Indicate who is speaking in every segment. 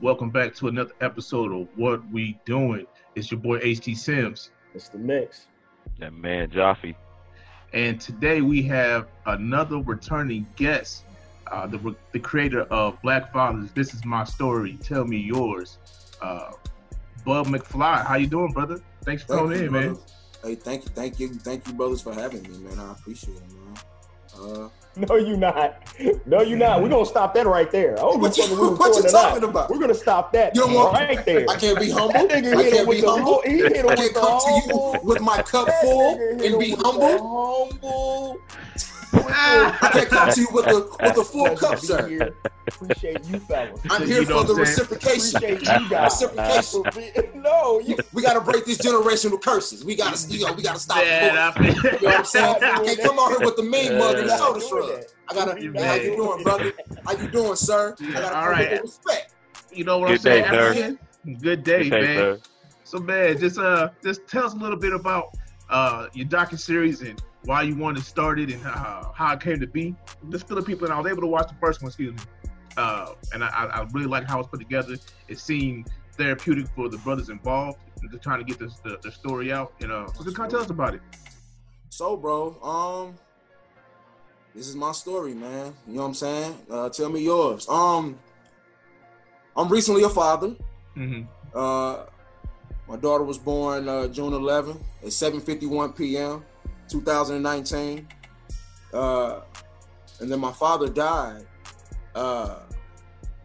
Speaker 1: Welcome back to another episode of What We Doing. It's your boy HT Sims.
Speaker 2: It's the mix.
Speaker 3: That man Jaffe.
Speaker 1: And today we have another returning guest, uh, the, the creator of Black Fathers. This is my story. Tell me yours. Uh, Bub McFly. How you doing, brother? Thanks for
Speaker 4: Thank
Speaker 1: coming
Speaker 4: you,
Speaker 1: in, man.
Speaker 4: Hey, thank you, thank you, thank you, brothers, for having me, man. I appreciate it, man. Uh,
Speaker 2: No, you not. No, you not. We're gonna stop that right there. Oh,
Speaker 4: What you-
Speaker 2: we
Speaker 4: what you
Speaker 2: recording or not.
Speaker 4: talking about?
Speaker 2: We're gonna stop that
Speaker 4: You don't want-
Speaker 2: right there.
Speaker 4: I can't be humble.
Speaker 2: That nigga
Speaker 4: I can't be
Speaker 2: the
Speaker 4: humble.
Speaker 2: He hit
Speaker 4: I can't come to you with my cup full and be humble.
Speaker 2: Humble.
Speaker 4: I can't come to you with a with a full cup, sir.
Speaker 2: here. Appreciate you, fellas.
Speaker 4: I'm here
Speaker 1: know
Speaker 4: for the
Speaker 1: what I'm
Speaker 4: reciprocation.
Speaker 2: Appreciate you guys.
Speaker 4: Reciprocation.
Speaker 2: no, you.
Speaker 4: We gotta break these generational curses. We gotta, you know, we gotta stop.
Speaker 1: Man,
Speaker 4: the
Speaker 1: I
Speaker 4: bullshit.
Speaker 1: feel-
Speaker 4: You know what I'm saying? I can't come out here with the mean mug and the soda shrug. I gotta.
Speaker 1: You
Speaker 4: How you doing, brother? How you doing, sir? I gotta
Speaker 1: All
Speaker 4: come
Speaker 1: right.
Speaker 4: with respect.
Speaker 1: you know what
Speaker 3: Good
Speaker 1: I'm saying?
Speaker 3: day, sir.
Speaker 1: African? Good day,
Speaker 3: Good day,
Speaker 1: man.
Speaker 3: sir.
Speaker 1: So man, just uh, just tell us a little bit about uh your docu series and why you wanted to start it and uh, how it came to be. Just fill the people in. I was able to watch the first one, excuse me. Uh, and I, I really like how it's put together. It seemed therapeutic for the brothers involved. Just trying to get this the, the story out. And uh, so just kind of tell us about it.
Speaker 4: So, bro, um, this is my story, man. You know what I'm saying? Uh, tell me yours. Um, I'm recently a father.
Speaker 1: hmm
Speaker 4: Uh, my daughter was born uh, June 11th at 7:51 p.m. 2019. Uh, and then my father died uh,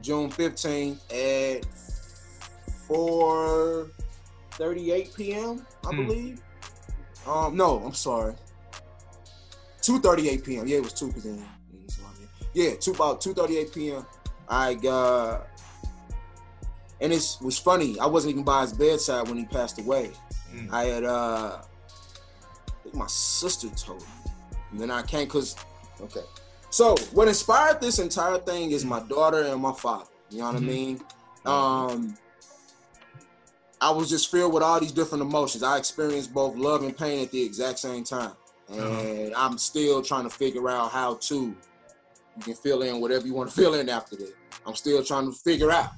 Speaker 4: June 15th at 4:38 p.m. I
Speaker 1: Hmm.
Speaker 4: believe. Um, no, I'm sorry. 2:38 p.m. Yeah, it was two because yeah, two about 2:38 p.m. I got and it was funny. I wasn't even by his bedside when he passed away.
Speaker 1: Mm.
Speaker 4: I had uh, think my sister told me, and then I came because okay. So what inspired this entire thing is my daughter and my father. You know what
Speaker 1: Mhm.
Speaker 4: I mean? Um, I was just filled with all these different emotions. I experienced both love and pain at the exact same time, and I'm still trying to figure out how to. You can fill in whatever you want to fill in after that. I'm still trying to figure out.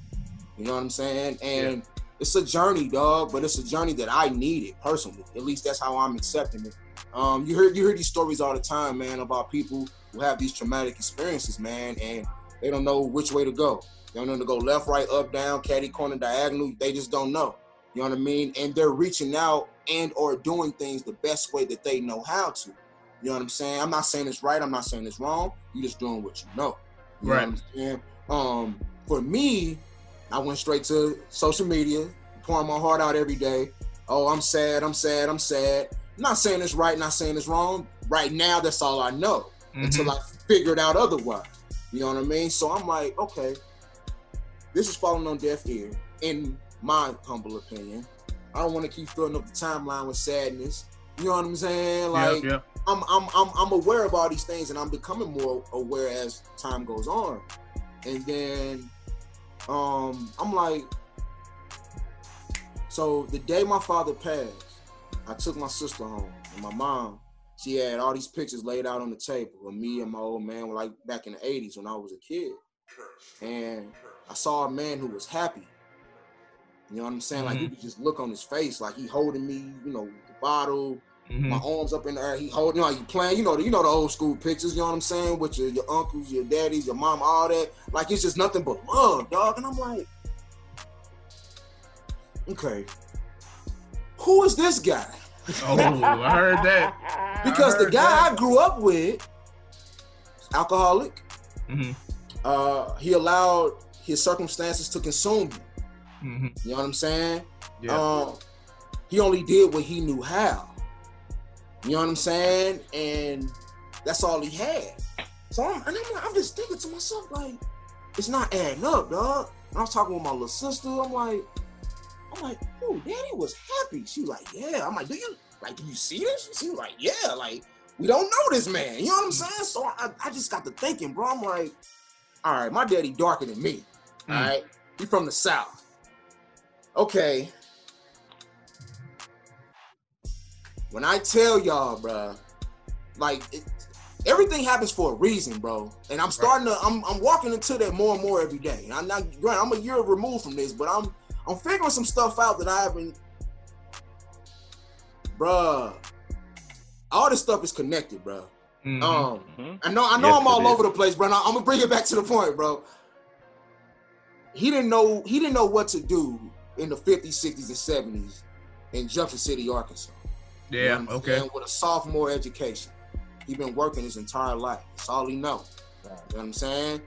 Speaker 4: You know what I'm saying? And it's a journey, dog, but it's a journey that I needed personally. At least that's how I'm accepting it. Um, you hear you hear these stories all the time, man, about people who have these traumatic experiences, man, and they don't know which way to go. They don't know to go left, right, up, down, caddy corner, diagonal. They just don't know. You know what I mean? And they're reaching out and or doing things the best way that they know how to. You know what I'm saying? I'm not saying it's right. I'm not saying it's wrong. You're just doing what you know. You
Speaker 1: Right.
Speaker 4: know what I'm? Um, for me, I went straight to social media, pouring my heart out every day. Oh, I'm sad, I'm sad, I'm sad. Not saying it's right, not saying it's wrong. Right now, that's all I know until I figure it out otherwise. You know what I mean? So I'm like, okay, this is falling on deaf ear, in my humble opinion. I don't want to keep filling up the timeline with sadness. You know what I'm saying? Like,
Speaker 1: yep, yep.
Speaker 4: I'm, I'm I'm I'm aware of all these things, and I'm becoming more aware as time goes on. And then, um, I'm like, so the day my father passed, I took my sister home, and my mom, she had all these pictures laid out on the table of me and my old man, like back in the '80s when I was a kid, and I saw a man who was happy. You know what I'm saying? Like you could just look on his face, like he holding me, you know, the bottle,
Speaker 1: Mhm.
Speaker 4: my arms up in the air. He holding, you know, you playing, you know, the, you know the old school pictures. You know what I'm saying? With your, your uncles, your daddies, your mom, all that. Like it's just nothing but love, dog. And I'm like, okay, who is this guy?
Speaker 1: Oh, I heard that.
Speaker 4: Because the guy
Speaker 1: that.
Speaker 4: I grew up with, alcoholic.
Speaker 1: hmm
Speaker 4: Uh, he allowed his circumstances to consume him.
Speaker 1: hmm
Speaker 4: You know what I'm saying?
Speaker 1: Yeah.
Speaker 4: Um, he only did what he knew how. You know what I'm saying? And that's all he had. So I'm, and I'm, like- I'm just thinking to myself, like, it's not adding up, dog. And I was talking with my little sister. I'm like, I'm like, oh, daddy was happy. She was like, yeah. I'm like, do you like, do you see this? She was like, yeah. Like, we don't know this man. You know what I'm saying? So I, I just got to thinking, bro. I'm like, all right, my daddy darker than me. All
Speaker 1: Mm.
Speaker 4: right, he from the south. Okay. When I tell y'all, bro, like it, everything happens for a reason, bro. And I'm starting to, I'm, I'm walking into that more and more every day. And I'm not, granted, I'm a year removed from this, but I'm, I'm figuring some stuff out that I haven't, bruh. All this stuff is connected, bro.
Speaker 1: Mhm.
Speaker 4: Um,
Speaker 3: Mhm.
Speaker 4: I know, I know,
Speaker 3: Yes,
Speaker 4: I'm all over the place, bro. Now, I'm gonna bring it back to the point, bro. He didn't know, he didn't know what to do in the 50s, 60s, and 70s in Junction City, Arkansas. You know
Speaker 1: yeah. Okay.
Speaker 4: With a sophomore education. He been working his entire life. That's all he know. You know what I'm saying?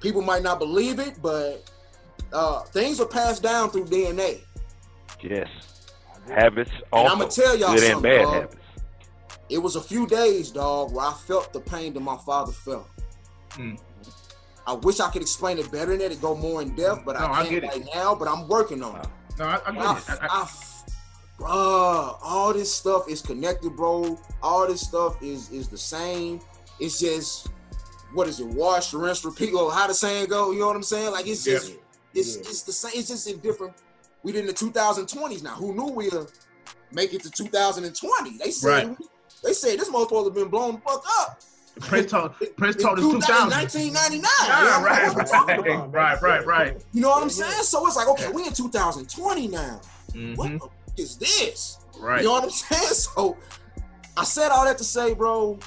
Speaker 4: People might not believe it, but uh, things are passed down through DNA.
Speaker 3: Yes. Habits
Speaker 4: And. I'ma tell y'all
Speaker 3: good
Speaker 4: something,
Speaker 3: bad
Speaker 4: dog.
Speaker 3: habits.
Speaker 4: It was a few days, dog, where I felt the pain that my father felt.
Speaker 1: Mm.
Speaker 4: I wish I could explain it better than that and go more in depth, but
Speaker 1: No,
Speaker 4: I
Speaker 1: I
Speaker 4: can't
Speaker 1: get it.
Speaker 4: right now. But I'm working on it.
Speaker 1: No, I, I get
Speaker 4: I,
Speaker 1: it. I, I,
Speaker 4: I, bruh, all this stuff is connected, bro. All this stuff is is the same. It's just what is it? Wash, rinse, repeat. Or how the saying go? You know what I'm saying? Like it's just it's
Speaker 2: Yeah.
Speaker 4: it's the same. It's just in different. We're in the 2020s now. Who knew we'd make it to 2020? They said
Speaker 1: Right.
Speaker 4: they said this motherfucker been blown the fuck up.
Speaker 1: Prince told Prince told us 2000.
Speaker 4: 1999.
Speaker 1: Yeah,
Speaker 4: You know
Speaker 1: right,
Speaker 4: what about?
Speaker 1: right, right, right, right.
Speaker 4: You know what I'm saying? So it's like, okay, we in 2020 now. What
Speaker 1: Mhm.
Speaker 4: the is this?
Speaker 1: Right.
Speaker 4: You know what I'm saying? So I said all that to say, bro,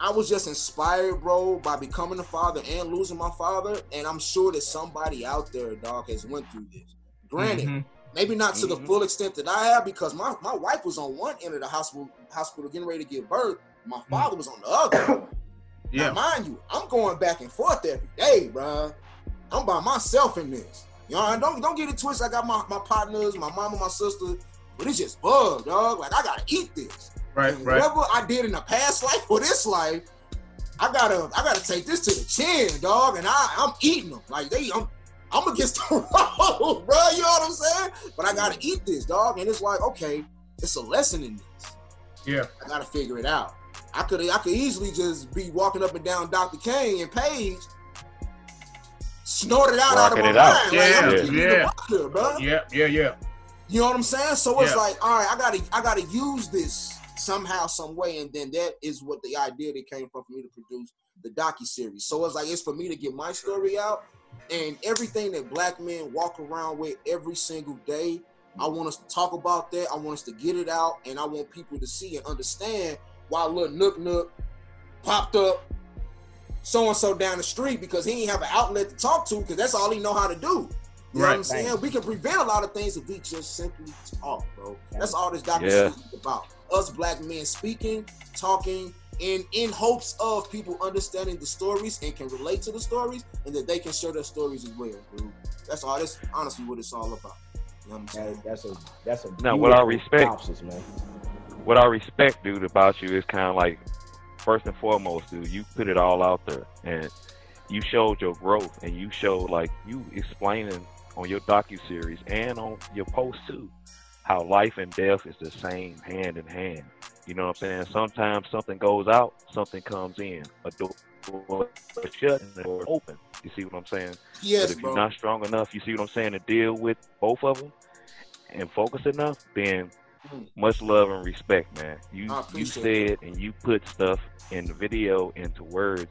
Speaker 4: I was just inspired, bro, by becoming a father and losing my father. And I'm sure that somebody out there, dog, has went through this. Granted,
Speaker 1: Mhm.
Speaker 4: maybe not to the
Speaker 3: Mhm.
Speaker 4: full extent that I have, because my, my wife was on one end of the hospital, hospital getting ready to give birth. My father was on the other. Now,
Speaker 1: Yeah.
Speaker 4: mind you, I'm going back and forth every day, bro. I'm by myself in this. You know, don't don't get it twisted. I got my, my partners, my mama, my sister, but it's just bug, dog. Like I gotta eat this.
Speaker 1: Right.
Speaker 4: And
Speaker 1: Right.
Speaker 4: whatever I did in the past life or this life, I gotta I gotta take this to the chin, dog. And I I'm eating them like they I'm I'm against the road, bro. You know what I'm saying? But I gotta eat this, dog. And it's like okay, it's a lesson in this.
Speaker 1: Yeah.
Speaker 4: I gotta figure it out. I could I could easily just be walking up and down Dr. Kane and Page, snorted out out of my
Speaker 3: Rocking it out.
Speaker 4: mind. Like, I'm
Speaker 1: Yeah,
Speaker 4: keeping
Speaker 1: yeah.
Speaker 4: it a buck here, bro.
Speaker 1: Yeah. Yeah. Yeah.
Speaker 4: You know what I'm saying? So it's
Speaker 1: Yeah.
Speaker 4: like, all right, I gotta I gotta use this somehow, some way, and then that is what the idea that came from for me to produce the docu series. So it's like it's for me to get my story out and everything that black men walk around with every single day. I want us to talk about that. I want us to get it out, and I want people to see and understand why little Nook Nook popped up so and so down the street because he ain't have an outlet to talk to because that's all he know how to do. You know what I'm
Speaker 1: Right.
Speaker 4: saying? We can prevent a lot of things if we just simply talk, bro. That's all this docu
Speaker 3: Yeah.
Speaker 4: series is about. Us black men speaking, talking, and in hopes of people understanding the stories and can relate to the stories and that they can share their stories as well, dude. That's all. That's honestly what it's all about. You know what I'm saying?
Speaker 2: That's a that's a
Speaker 3: Now, what I respect-
Speaker 2: synopsis, man.
Speaker 3: what I respect, dude, about you is kind of like, first and foremost, dude, you put it all out there, and you showed your growth, and you showed like you explaining on your docu series and on your post too, how life and death is the same hand in hand. You know what I'm saying? Sometimes something goes out, something comes in. A door shut and a door is open. You see what I'm saying?
Speaker 4: Yes,
Speaker 3: but if
Speaker 4: bro.
Speaker 3: you're not strong enough, you see what I'm saying, to deal with both of them and focus enough, then
Speaker 4: Mm.
Speaker 3: much love and respect, man. You you said and you put stuff in the video into words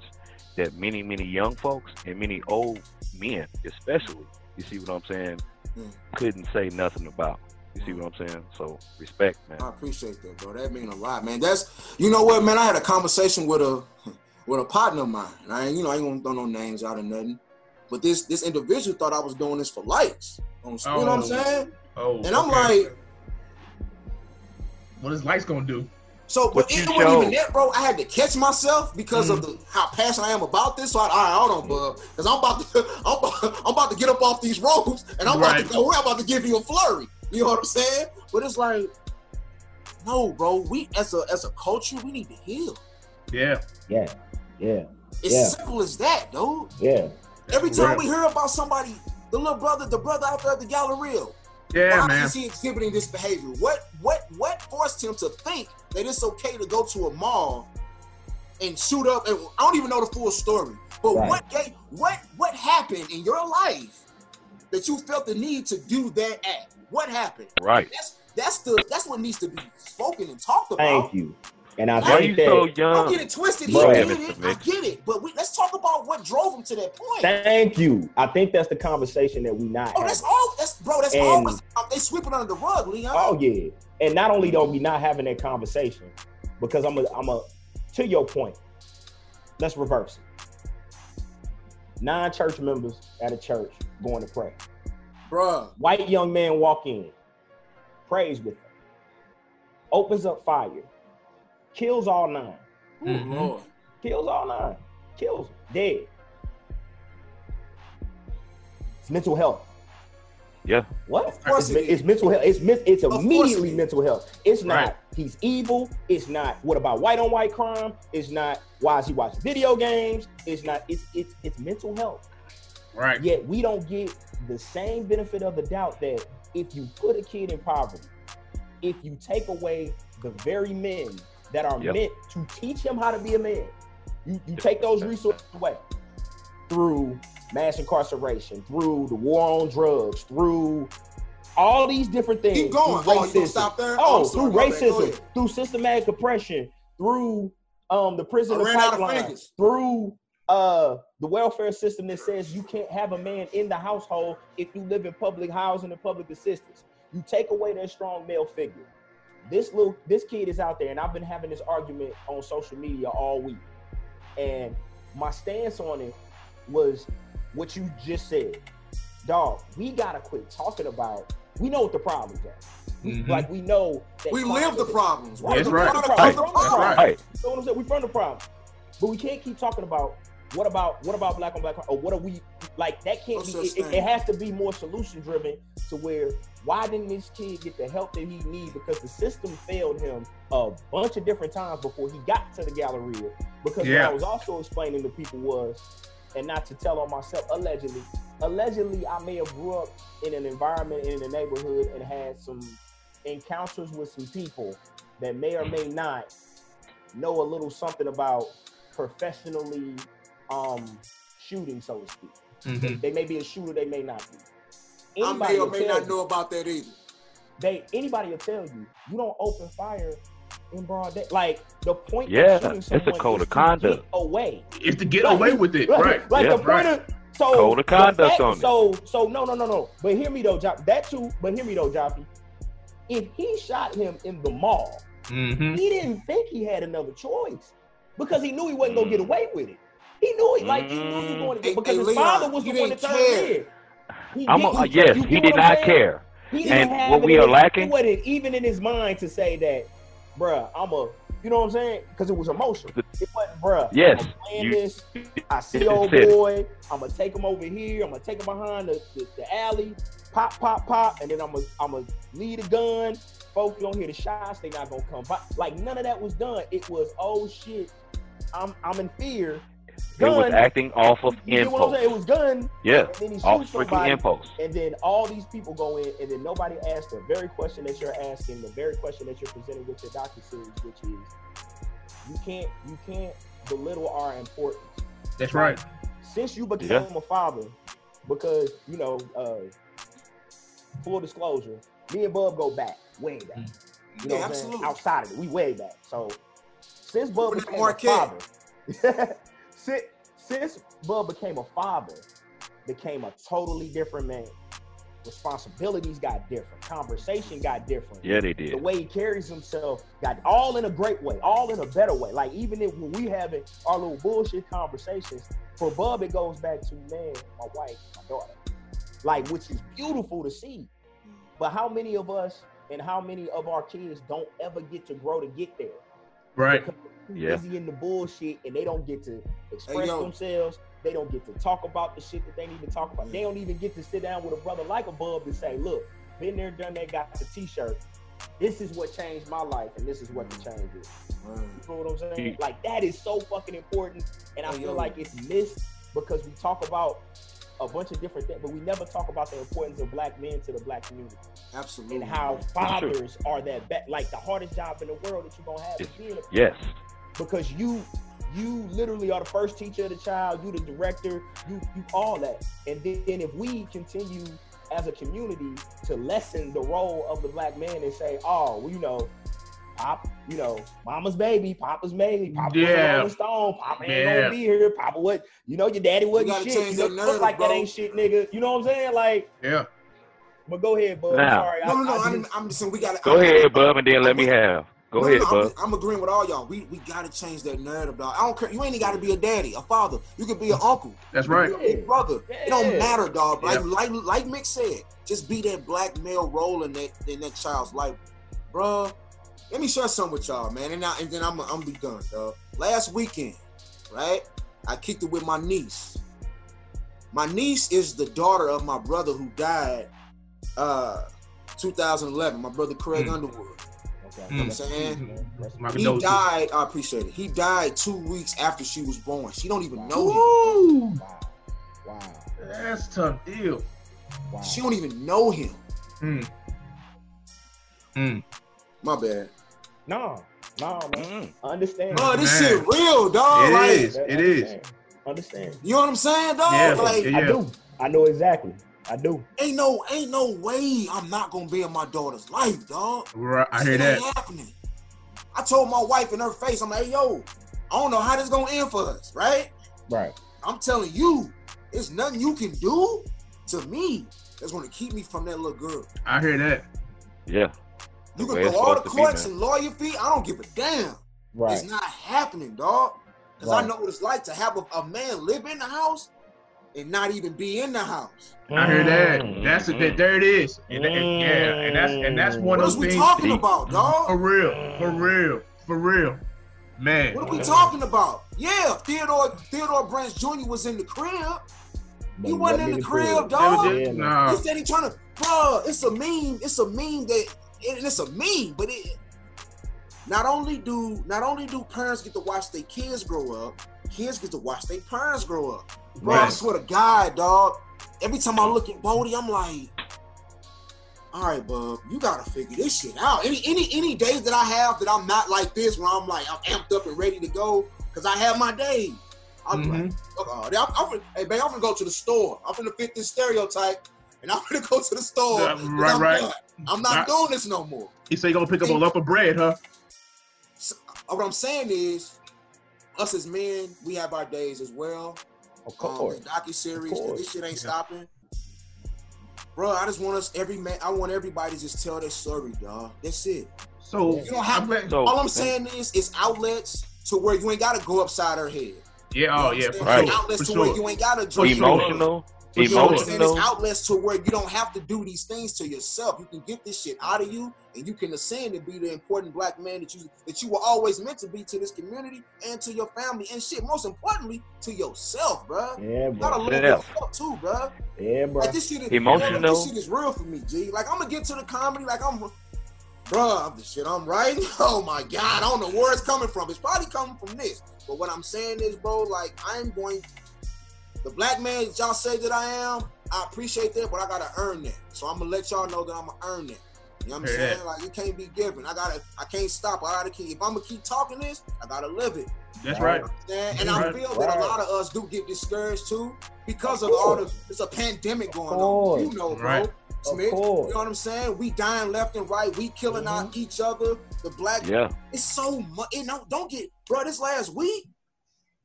Speaker 3: that many many young folks and many old men, especially, you see what I'm saying,
Speaker 4: Mm.
Speaker 3: couldn't say nothing about. You see what I'm saying? So respect, man.
Speaker 4: I appreciate that, bro. That mean a lot, man. That's you know what, man. I had a conversation with a with a partner of mine. I ain't, you know, I ain't gonna throw no names out or nothing. But this this individual thought I was doing this for likes. On, You know what I'm
Speaker 1: Oh.
Speaker 4: saying?
Speaker 1: Oh.
Speaker 4: And I'm
Speaker 1: okay.
Speaker 4: like,
Speaker 1: what is likes gonna do?
Speaker 4: so but
Speaker 3: What
Speaker 4: it
Speaker 3: you
Speaker 4: wasn't even that, bro. I had to catch myself because of mm. the how passionate I am about this. So I, all right, hold on, bud, because I'm about to I'm about, I'm about to get up off these ropes and I'm about
Speaker 1: Right.
Speaker 4: to go. I'm about to give you a flurry. You know what I'm saying? But it's like, no, bro. We as a as a culture, we need to heal.
Speaker 1: Yeah.
Speaker 2: Yeah, yeah,
Speaker 4: It's
Speaker 2: Yeah.
Speaker 4: simple as that, dude.
Speaker 2: yeah.
Speaker 4: Every time
Speaker 1: Right.
Speaker 4: we hear about somebody, the little brother, the brother out there at the Galleria,
Speaker 1: Yeah,
Speaker 4: why
Speaker 1: man.
Speaker 4: is he exhibiting this behavior? What what what forced him to think that it's okay to go to a mall and shoot up? And I don't even know the full story, but
Speaker 2: Right.
Speaker 4: what gave, what what happened in your life that you felt the need to do that act? What happened?
Speaker 3: Right.
Speaker 4: That's that's the that's what needs to be spoken and talked about.
Speaker 2: Thank you. And I
Speaker 3: Why
Speaker 2: think that
Speaker 3: so
Speaker 4: Don't get it twisted. He
Speaker 2: Bro.
Speaker 4: did it. I get it. But we, let's talk about what drove him to that point.
Speaker 2: thank you. I think that's the conversation that we not
Speaker 4: oh,
Speaker 2: having.
Speaker 4: that's all. That's bro. That's
Speaker 2: And-
Speaker 4: always um, they sweep it under the rug, Leon.
Speaker 2: Oh yeah, and not only don't we not having that conversation, because I'm a, I'm a, to your point. Let's reverse it. Nine church members at a church going to pray.
Speaker 4: Bruh.
Speaker 2: White young man walk in, prays with them, opens up fire, kills all nine,
Speaker 4: Oh,
Speaker 1: Mhm.
Speaker 4: Lord.
Speaker 2: kills all nine, kills dead. It's mental health.
Speaker 3: Yeah.
Speaker 2: What?
Speaker 4: Of course
Speaker 2: it's,
Speaker 4: it is.
Speaker 2: it's mental health. It's it's immediately
Speaker 4: it is.
Speaker 2: mental health. It's not
Speaker 1: Right.
Speaker 2: he's evil. It's not what about white on white crime? It's not why is he watching video games? It's not it's it's it's mental health.
Speaker 1: Right.
Speaker 2: Yet we don't get the same benefit of the doubt that if you put a kid in poverty, if you take away the very men that are
Speaker 3: Yep.
Speaker 2: meant to teach him how to be a man, you, you take those resources away through mass incarceration, through the war on drugs, through all these different things.
Speaker 4: Keep going.
Speaker 2: through
Speaker 4: Oh, you stop there?
Speaker 2: Oh,
Speaker 4: I'm sorry,
Speaker 2: through
Speaker 4: my bad. Go
Speaker 2: racism, through systematic oppression, through um the prison
Speaker 4: I ran out of
Speaker 2: pipeline, through uh the welfare system that says you can't have a man in the household if you live in public housing and public assistance. You take away that strong male figure. This little this kid is out there, and I've been having this argument on social media all week. And my stance on it was what you just said. Dog, we gotta quit talking about we know what the problems are. We-
Speaker 1: Mhm.
Speaker 2: Like we know that
Speaker 4: We live the problems.
Speaker 2: Right,
Speaker 1: That's
Speaker 4: We're
Speaker 1: right.
Speaker 2: That's right.
Speaker 4: of
Speaker 2: That's
Speaker 1: right.
Speaker 3: Right.
Speaker 2: you know what I'm saying? We from the problem. But we can't keep talking about what about what about black on black crime or what are we like that can't
Speaker 4: No
Speaker 2: be it, it, has to be more solution driven to where why didn't this kid get the help that he need? Because the system failed him a bunch of different times before he got to the Galleria. Because what I was also explaining to people was and not to tell on myself allegedly allegedly I may have grew up in an environment in a neighborhood and had some encounters with some people that may or may not know a little something about professionally um shooting, so to speak.
Speaker 1: Mhm.
Speaker 2: They may be a shooter, they may not be.
Speaker 4: I may or may not
Speaker 2: you-
Speaker 4: know about that either.
Speaker 2: They anybody will tell you you don't open fire in broad day. Like the point
Speaker 3: Yeah,
Speaker 2: of shooting
Speaker 3: it's a code
Speaker 2: is
Speaker 3: of
Speaker 2: to
Speaker 3: conduct.
Speaker 2: get away.
Speaker 1: It's to get
Speaker 2: Like,
Speaker 1: away with it.
Speaker 2: Like,
Speaker 1: Right.
Speaker 2: like
Speaker 3: Yeah,
Speaker 2: the point
Speaker 1: right.
Speaker 2: of so
Speaker 3: Code of conduct
Speaker 2: fact-
Speaker 3: on it.
Speaker 2: So so no no no no. But hear me though, Joff. That too. But hear me though, Joppy. If he shot him in the mall,
Speaker 1: Mm-hmm.
Speaker 2: he didn't think he had another choice because he knew he wasn't gonna get away with it. He knew it, like he knew he was going to
Speaker 4: Hey,
Speaker 2: get because
Speaker 4: hey,
Speaker 2: his
Speaker 4: Leon,
Speaker 2: father was the one that
Speaker 4: didn't
Speaker 2: turned in. He,
Speaker 3: I'm a, uh,
Speaker 2: he-
Speaker 3: yes, he did not
Speaker 2: saying?
Speaker 3: care.
Speaker 2: He
Speaker 3: And
Speaker 2: didn't
Speaker 3: what
Speaker 2: it
Speaker 3: we
Speaker 2: in
Speaker 3: are
Speaker 2: his-
Speaker 3: lacking-
Speaker 2: It even in his mind to say that, bruh, I'm a, you know what I'm saying? Because it was emotional. It wasn't, bruh.
Speaker 3: Yes,
Speaker 2: I'm playing
Speaker 3: you-
Speaker 2: this. I see old
Speaker 3: it.
Speaker 2: boy. I'm gonna take him over here. I'm gonna take him behind the, the, the alley. Pop, pop, pop, and then I'm gonna I'm gonna lead a gun. Folks don't hear the shots. They not gonna come by. Like none of that was done. It was oh shit. I'm I'm in fear.
Speaker 3: It was acting off of
Speaker 2: You know what
Speaker 3: impulse.
Speaker 2: It was gun.
Speaker 3: Yeah,
Speaker 2: And then he
Speaker 3: off
Speaker 2: shoots somebody.
Speaker 3: impulse.
Speaker 2: And then all these people go in, and then nobody asks the very question that you're asking, the very question that you're presenting with your docu series, which is you can't you can't belittle our importance.
Speaker 1: That's right.
Speaker 2: Since you became
Speaker 3: Yeah.
Speaker 2: a father, because you know, uh, full disclosure, me and Bub go back way back. You know
Speaker 4: Yeah,
Speaker 2: what I'm
Speaker 4: absolutely.
Speaker 2: Outside of it, we way back. So since Bub
Speaker 4: Open that
Speaker 2: became a
Speaker 4: Marquette.
Speaker 2: father, since, since Bub became a father, became a totally different man. Responsibilities got different. Conversation got different.
Speaker 3: Yeah, they did.
Speaker 2: The way he carries himself got all in a great way, all in a better way. Like even if when we having our little bullshit conversations, for Bub it goes back to man, my wife, my daughter, like which is beautiful to see. Mm. But how many of us and how many of our kids don't ever get to grow to get there?
Speaker 1: Right.
Speaker 2: Because they're
Speaker 3: Yeah.
Speaker 2: busy in the bullshit and they don't get to express
Speaker 4: yo.
Speaker 2: themselves. They don't get to talk about the shit that they need to talk about. They don't even get to sit down with a brother like a bub and say, look, been there, done that, got the t-shirt. This is what changed my life, and this is what the change is.
Speaker 4: Right.
Speaker 2: You know what I'm saying?
Speaker 3: Mm.
Speaker 2: Like that is so fucking important, and I
Speaker 4: Hey,
Speaker 2: feel
Speaker 4: yo.
Speaker 2: like it's missed because we talk about a bunch of different things, but we never talk about the importance of black men to the black community
Speaker 4: Absolutely.
Speaker 2: and how fathers are that ba- like the hardest job in the world that you're gonna have is being a
Speaker 3: Yes.
Speaker 2: Because you you literally are the first teacher of the child you the director you you all that and then if we continue as a community to lessen the role of the black man and say oh well you know Pop, you know, mama's baby, Papa's baby, Papa
Speaker 1: Yeah.
Speaker 2: was Stone, Papa ain't
Speaker 1: Yeah.
Speaker 2: gonna be here, Papa what, you know, your daddy wasn't
Speaker 4: gotta
Speaker 2: shit.
Speaker 4: change
Speaker 2: You know,
Speaker 4: that
Speaker 2: look
Speaker 4: narrative,
Speaker 2: like that ain't shit, nigga. You know what I'm saying? Like,
Speaker 1: Yeah.
Speaker 2: but go ahead, bud.
Speaker 3: Now.
Speaker 2: Sorry,
Speaker 4: No, no, no.
Speaker 2: I, I
Speaker 4: I'm,
Speaker 2: just-
Speaker 4: I'm just saying we got to
Speaker 3: Go ahead, Bub, and then let me have. Go
Speaker 4: No,
Speaker 3: ahead,
Speaker 4: no,
Speaker 3: Bub.
Speaker 4: I'm, I'm agreeing with all y'all. We we gotta change that narrative, dog. I don't care. You ain't got to be a daddy, a father. You could be an uncle.
Speaker 1: That's
Speaker 4: You could
Speaker 1: right.
Speaker 4: be a big brother. It don't matter, dog. Like
Speaker 1: Yeah.
Speaker 4: like like Mick said, just be that black male role in that in that child's life, bruh. Let me share something with y'all, man, and, I, and then I'm I'm be done, dog. Last weekend, right? I kicked it with my niece. My niece is the daughter of my brother who died, uh, 2011. My brother Craig
Speaker 1: Mm.
Speaker 4: Underwood.
Speaker 2: Okay.
Speaker 1: Mm.
Speaker 4: I'm saying?
Speaker 1: My
Speaker 4: He died. I appreciate it. He died two weeks after she was born. She don't even know him.
Speaker 2: Wow. Wow.
Speaker 1: that's a tough deal.
Speaker 2: Wow.
Speaker 4: She don't even know him.
Speaker 1: Mm. Mm.
Speaker 4: My bad.
Speaker 2: No, no, man.
Speaker 3: Mm.
Speaker 2: I understand.
Speaker 4: Oh, this
Speaker 1: Man.
Speaker 4: shit real, dog.
Speaker 1: It
Speaker 4: like,
Speaker 1: is.
Speaker 2: I
Speaker 1: It is.
Speaker 2: understand. Understand.
Speaker 4: you know what I'm saying, dog?
Speaker 1: Yeah,
Speaker 4: like,
Speaker 1: yeah.
Speaker 2: I do. I know exactly. I do.
Speaker 4: ain't no, ain't no way I'm not gonna be in my daughter's life, dog.
Speaker 1: Right, I hear
Speaker 4: Shit
Speaker 1: that.
Speaker 4: ain't happening. I told my wife in her face, I'm like, hey, yo, I don't know how this gonna end for us, right?
Speaker 2: Right.
Speaker 4: I'm telling you, it's nothing you can do to me that's gonna keep me from that little girl.
Speaker 1: I hear that.
Speaker 3: Yeah.
Speaker 4: You can
Speaker 3: way
Speaker 4: go all the
Speaker 3: supposed be,
Speaker 4: courts and lawyer fee. I don't give a damn.
Speaker 2: Right.
Speaker 4: It's not happening, dog. Because I know what it's like to have a, a man live in the house and not even be in the house.
Speaker 1: I hear that.
Speaker 3: Mm.
Speaker 1: That's it. That, there it is. And, and- yeah, and that's and that's one
Speaker 4: What
Speaker 1: of
Speaker 4: is
Speaker 1: those
Speaker 4: we
Speaker 1: things.
Speaker 4: talking
Speaker 3: about,
Speaker 4: about,
Speaker 1: For real, for real, for real, man.
Speaker 4: What are we talking about? Yeah, Theodore Theodore Branch Jr. was in the crib.
Speaker 2: But
Speaker 4: He wasn't in the crib,
Speaker 1: They
Speaker 4: dog.
Speaker 1: was
Speaker 2: Yeah,
Speaker 1: nah.
Speaker 4: He said he trying to, bro. It's a meme. It's a meme that, and it's a meme, but it. Not only do not only do parents get to watch their kids grow up, kids get to watch their parents grow up. Bro, I
Speaker 1: Right.
Speaker 4: swear to God, dog. Every time I look at Bodie, I'm like, all right, bub, you gotta figure this shit out. Any any any days that I have that I'm not like this, where I'm like I'm amped up and ready to go, because I have my days. I'm like,
Speaker 1: Mhm.
Speaker 4: uh, I'm, I'm hey, babe, I'm gonna go to the store. I'm gonna fit this stereotype, and I'm gonna go to the store.
Speaker 1: Yeah,
Speaker 4: 'cause
Speaker 1: right,
Speaker 4: I'm
Speaker 1: right.
Speaker 4: done. I'm not
Speaker 1: Right.
Speaker 4: doing this no more.
Speaker 1: He said you gonna pick up a lump of bread, huh?
Speaker 4: So, what I'm saying is, us as men, we have our days as well.
Speaker 2: Of
Speaker 4: Um,
Speaker 2: course.
Speaker 4: the docu series, this shit ain't
Speaker 1: Yeah.
Speaker 4: stopping. Bro, I just want us every man. I want everybody to just tell their story, dog. That's it.
Speaker 1: So
Speaker 4: You don't have-
Speaker 1: I'm
Speaker 3: So,
Speaker 4: All I'm saying is, it's outlets to where you ain't gotta go upside her head.
Speaker 1: yeah, oh yeah, for
Speaker 3: Right.
Speaker 1: sure,
Speaker 4: Outlets
Speaker 1: for
Speaker 4: to where
Speaker 1: sure.
Speaker 4: you ain't gotta
Speaker 1: For sure.
Speaker 3: Emotional.
Speaker 1: For
Speaker 4: You know what I'm saying? It's outlets to where you don't have to do these things to yourself. You can get this shit out of you, and you can ascend and be the important black man that you that you were always meant to be to this community and to your family and shit. Most importantly, to yourself, bro.
Speaker 2: Yeah,
Speaker 4: You gotta
Speaker 2: bro.
Speaker 4: love
Speaker 3: Yeah.
Speaker 4: yourself too, bro.
Speaker 2: Yeah, bro.
Speaker 4: Like this shit is
Speaker 3: Emotional.
Speaker 4: This shit is real for me, G. Like I'm gonna get to the comedy, like I'm, bro. The shit I'm writing. Oh my god, I don't know where it's coming from. It's probably coming from this. But what I'm saying is, bro, like I'm going. The black man that y'all say that I am, I appreciate that, but I gotta earn that. So I'm gonna let y'all know that I'm gonna earn that. You know what I'm
Speaker 1: Hear
Speaker 4: saying? Like you can't be given. I gotta, I can't stop. I gotta keep. If I'm gonna keep talking this, I gotta live it.
Speaker 1: That's
Speaker 2: Right.
Speaker 1: right.
Speaker 4: And, and I
Speaker 1: Right.
Speaker 4: feel that a lot of us do get discouraged too because of,
Speaker 2: Of
Speaker 4: all the
Speaker 2: course.
Speaker 4: it's a pandemic going on. You know, bro.
Speaker 1: Right.
Speaker 4: Smith, you know what I'm saying? We dying left and right. We killing
Speaker 2: Mhm.
Speaker 4: out each other. The black
Speaker 3: Yeah.
Speaker 4: it's so much. You know, don't get bro. This last week,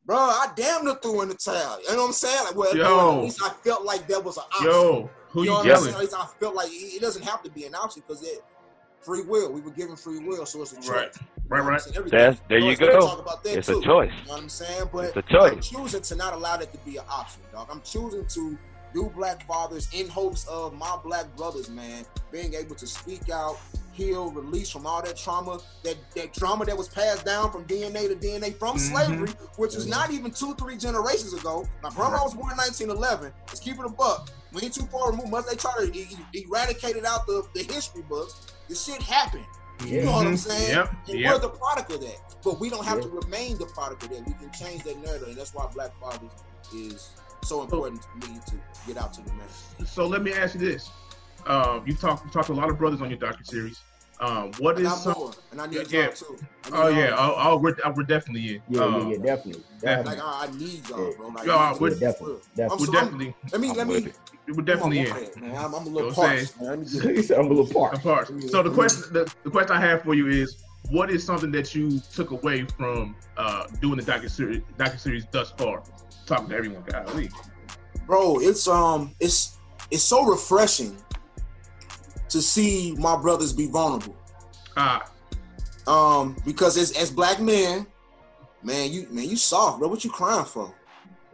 Speaker 4: bro, I damn near threw in the towel. You know what I'm saying? Like, well,
Speaker 1: Yo.
Speaker 4: at least I felt like there was an option.
Speaker 1: Yo, who
Speaker 4: you
Speaker 1: you
Speaker 4: know what I'm
Speaker 1: yelling?
Speaker 4: saying? At least I felt like it it doesn't have to be an option because it free will. We were given free will, so it's a choice.
Speaker 1: Right. Right, right.
Speaker 4: saying? Everything-
Speaker 3: That's there you
Speaker 4: Lawrence, we'll
Speaker 3: go.
Speaker 4: Talk about that
Speaker 3: It's
Speaker 4: too.
Speaker 3: a choice.
Speaker 4: You know what I'm saying? But
Speaker 3: It's a
Speaker 4: I'm
Speaker 3: choice.
Speaker 4: choosing to not allow that to be an option, dog. I'm choosing to do black fathers in hopes of my black brothers, man, being able to speak out, heal, release from all that trauma, that that trauma that was passed down from DNA to DNA from
Speaker 1: Mhm.
Speaker 4: slavery, which is not even two, three generations ago. My brother grandma was born in 1911. Let's keep it a buck. We ain't too far removed. Must they try to e- eradicate it out the, the history books? This shit happened. You know what I'm
Speaker 1: Mhm.
Speaker 4: saying?
Speaker 1: Yep.
Speaker 4: And
Speaker 1: Yep.
Speaker 4: we're the product of that. But we don't have
Speaker 2: Yeah.
Speaker 4: to remain the product of that. We can change that narrative. And that's why Black Fathers is so important to me to get out to the man.
Speaker 1: So let me ask you this: um, You've talked you talked to a lot of brothers on your docu series. Um, what
Speaker 4: And
Speaker 1: is
Speaker 4: I'm
Speaker 1: some?
Speaker 4: more. And I need
Speaker 1: Yeah.
Speaker 4: y'all too. I need
Speaker 1: Oh
Speaker 4: y'all.
Speaker 1: yeah, oh, oh we're, we're definitely in.
Speaker 2: Yeah,
Speaker 1: Um,
Speaker 2: yeah, yeah, definitely.
Speaker 1: definitely.
Speaker 4: Like I, I need y'all, bro. Like,
Speaker 1: Yo,
Speaker 4: I
Speaker 1: we're-
Speaker 4: y'all.
Speaker 2: definitely. Definitely.
Speaker 1: We're
Speaker 4: so-
Speaker 1: definitely,
Speaker 4: Let me,
Speaker 3: I'm
Speaker 4: let me.
Speaker 1: we're definitely in.
Speaker 4: man. I'm, I'm a
Speaker 1: You know
Speaker 4: little
Speaker 1: what
Speaker 4: parched, man. Let me get
Speaker 2: He said I'm a little part.
Speaker 1: Apart. So the question, the, the question I have for you is, what is something that you took away from uh, doing the docu series, docu series thus far? Talking to everyone, golly.
Speaker 4: bro it's um it's it's so refreshing to see my brothers be vulnerable
Speaker 1: Ah,
Speaker 4: um because as, as black men man you man you soft bro what you crying for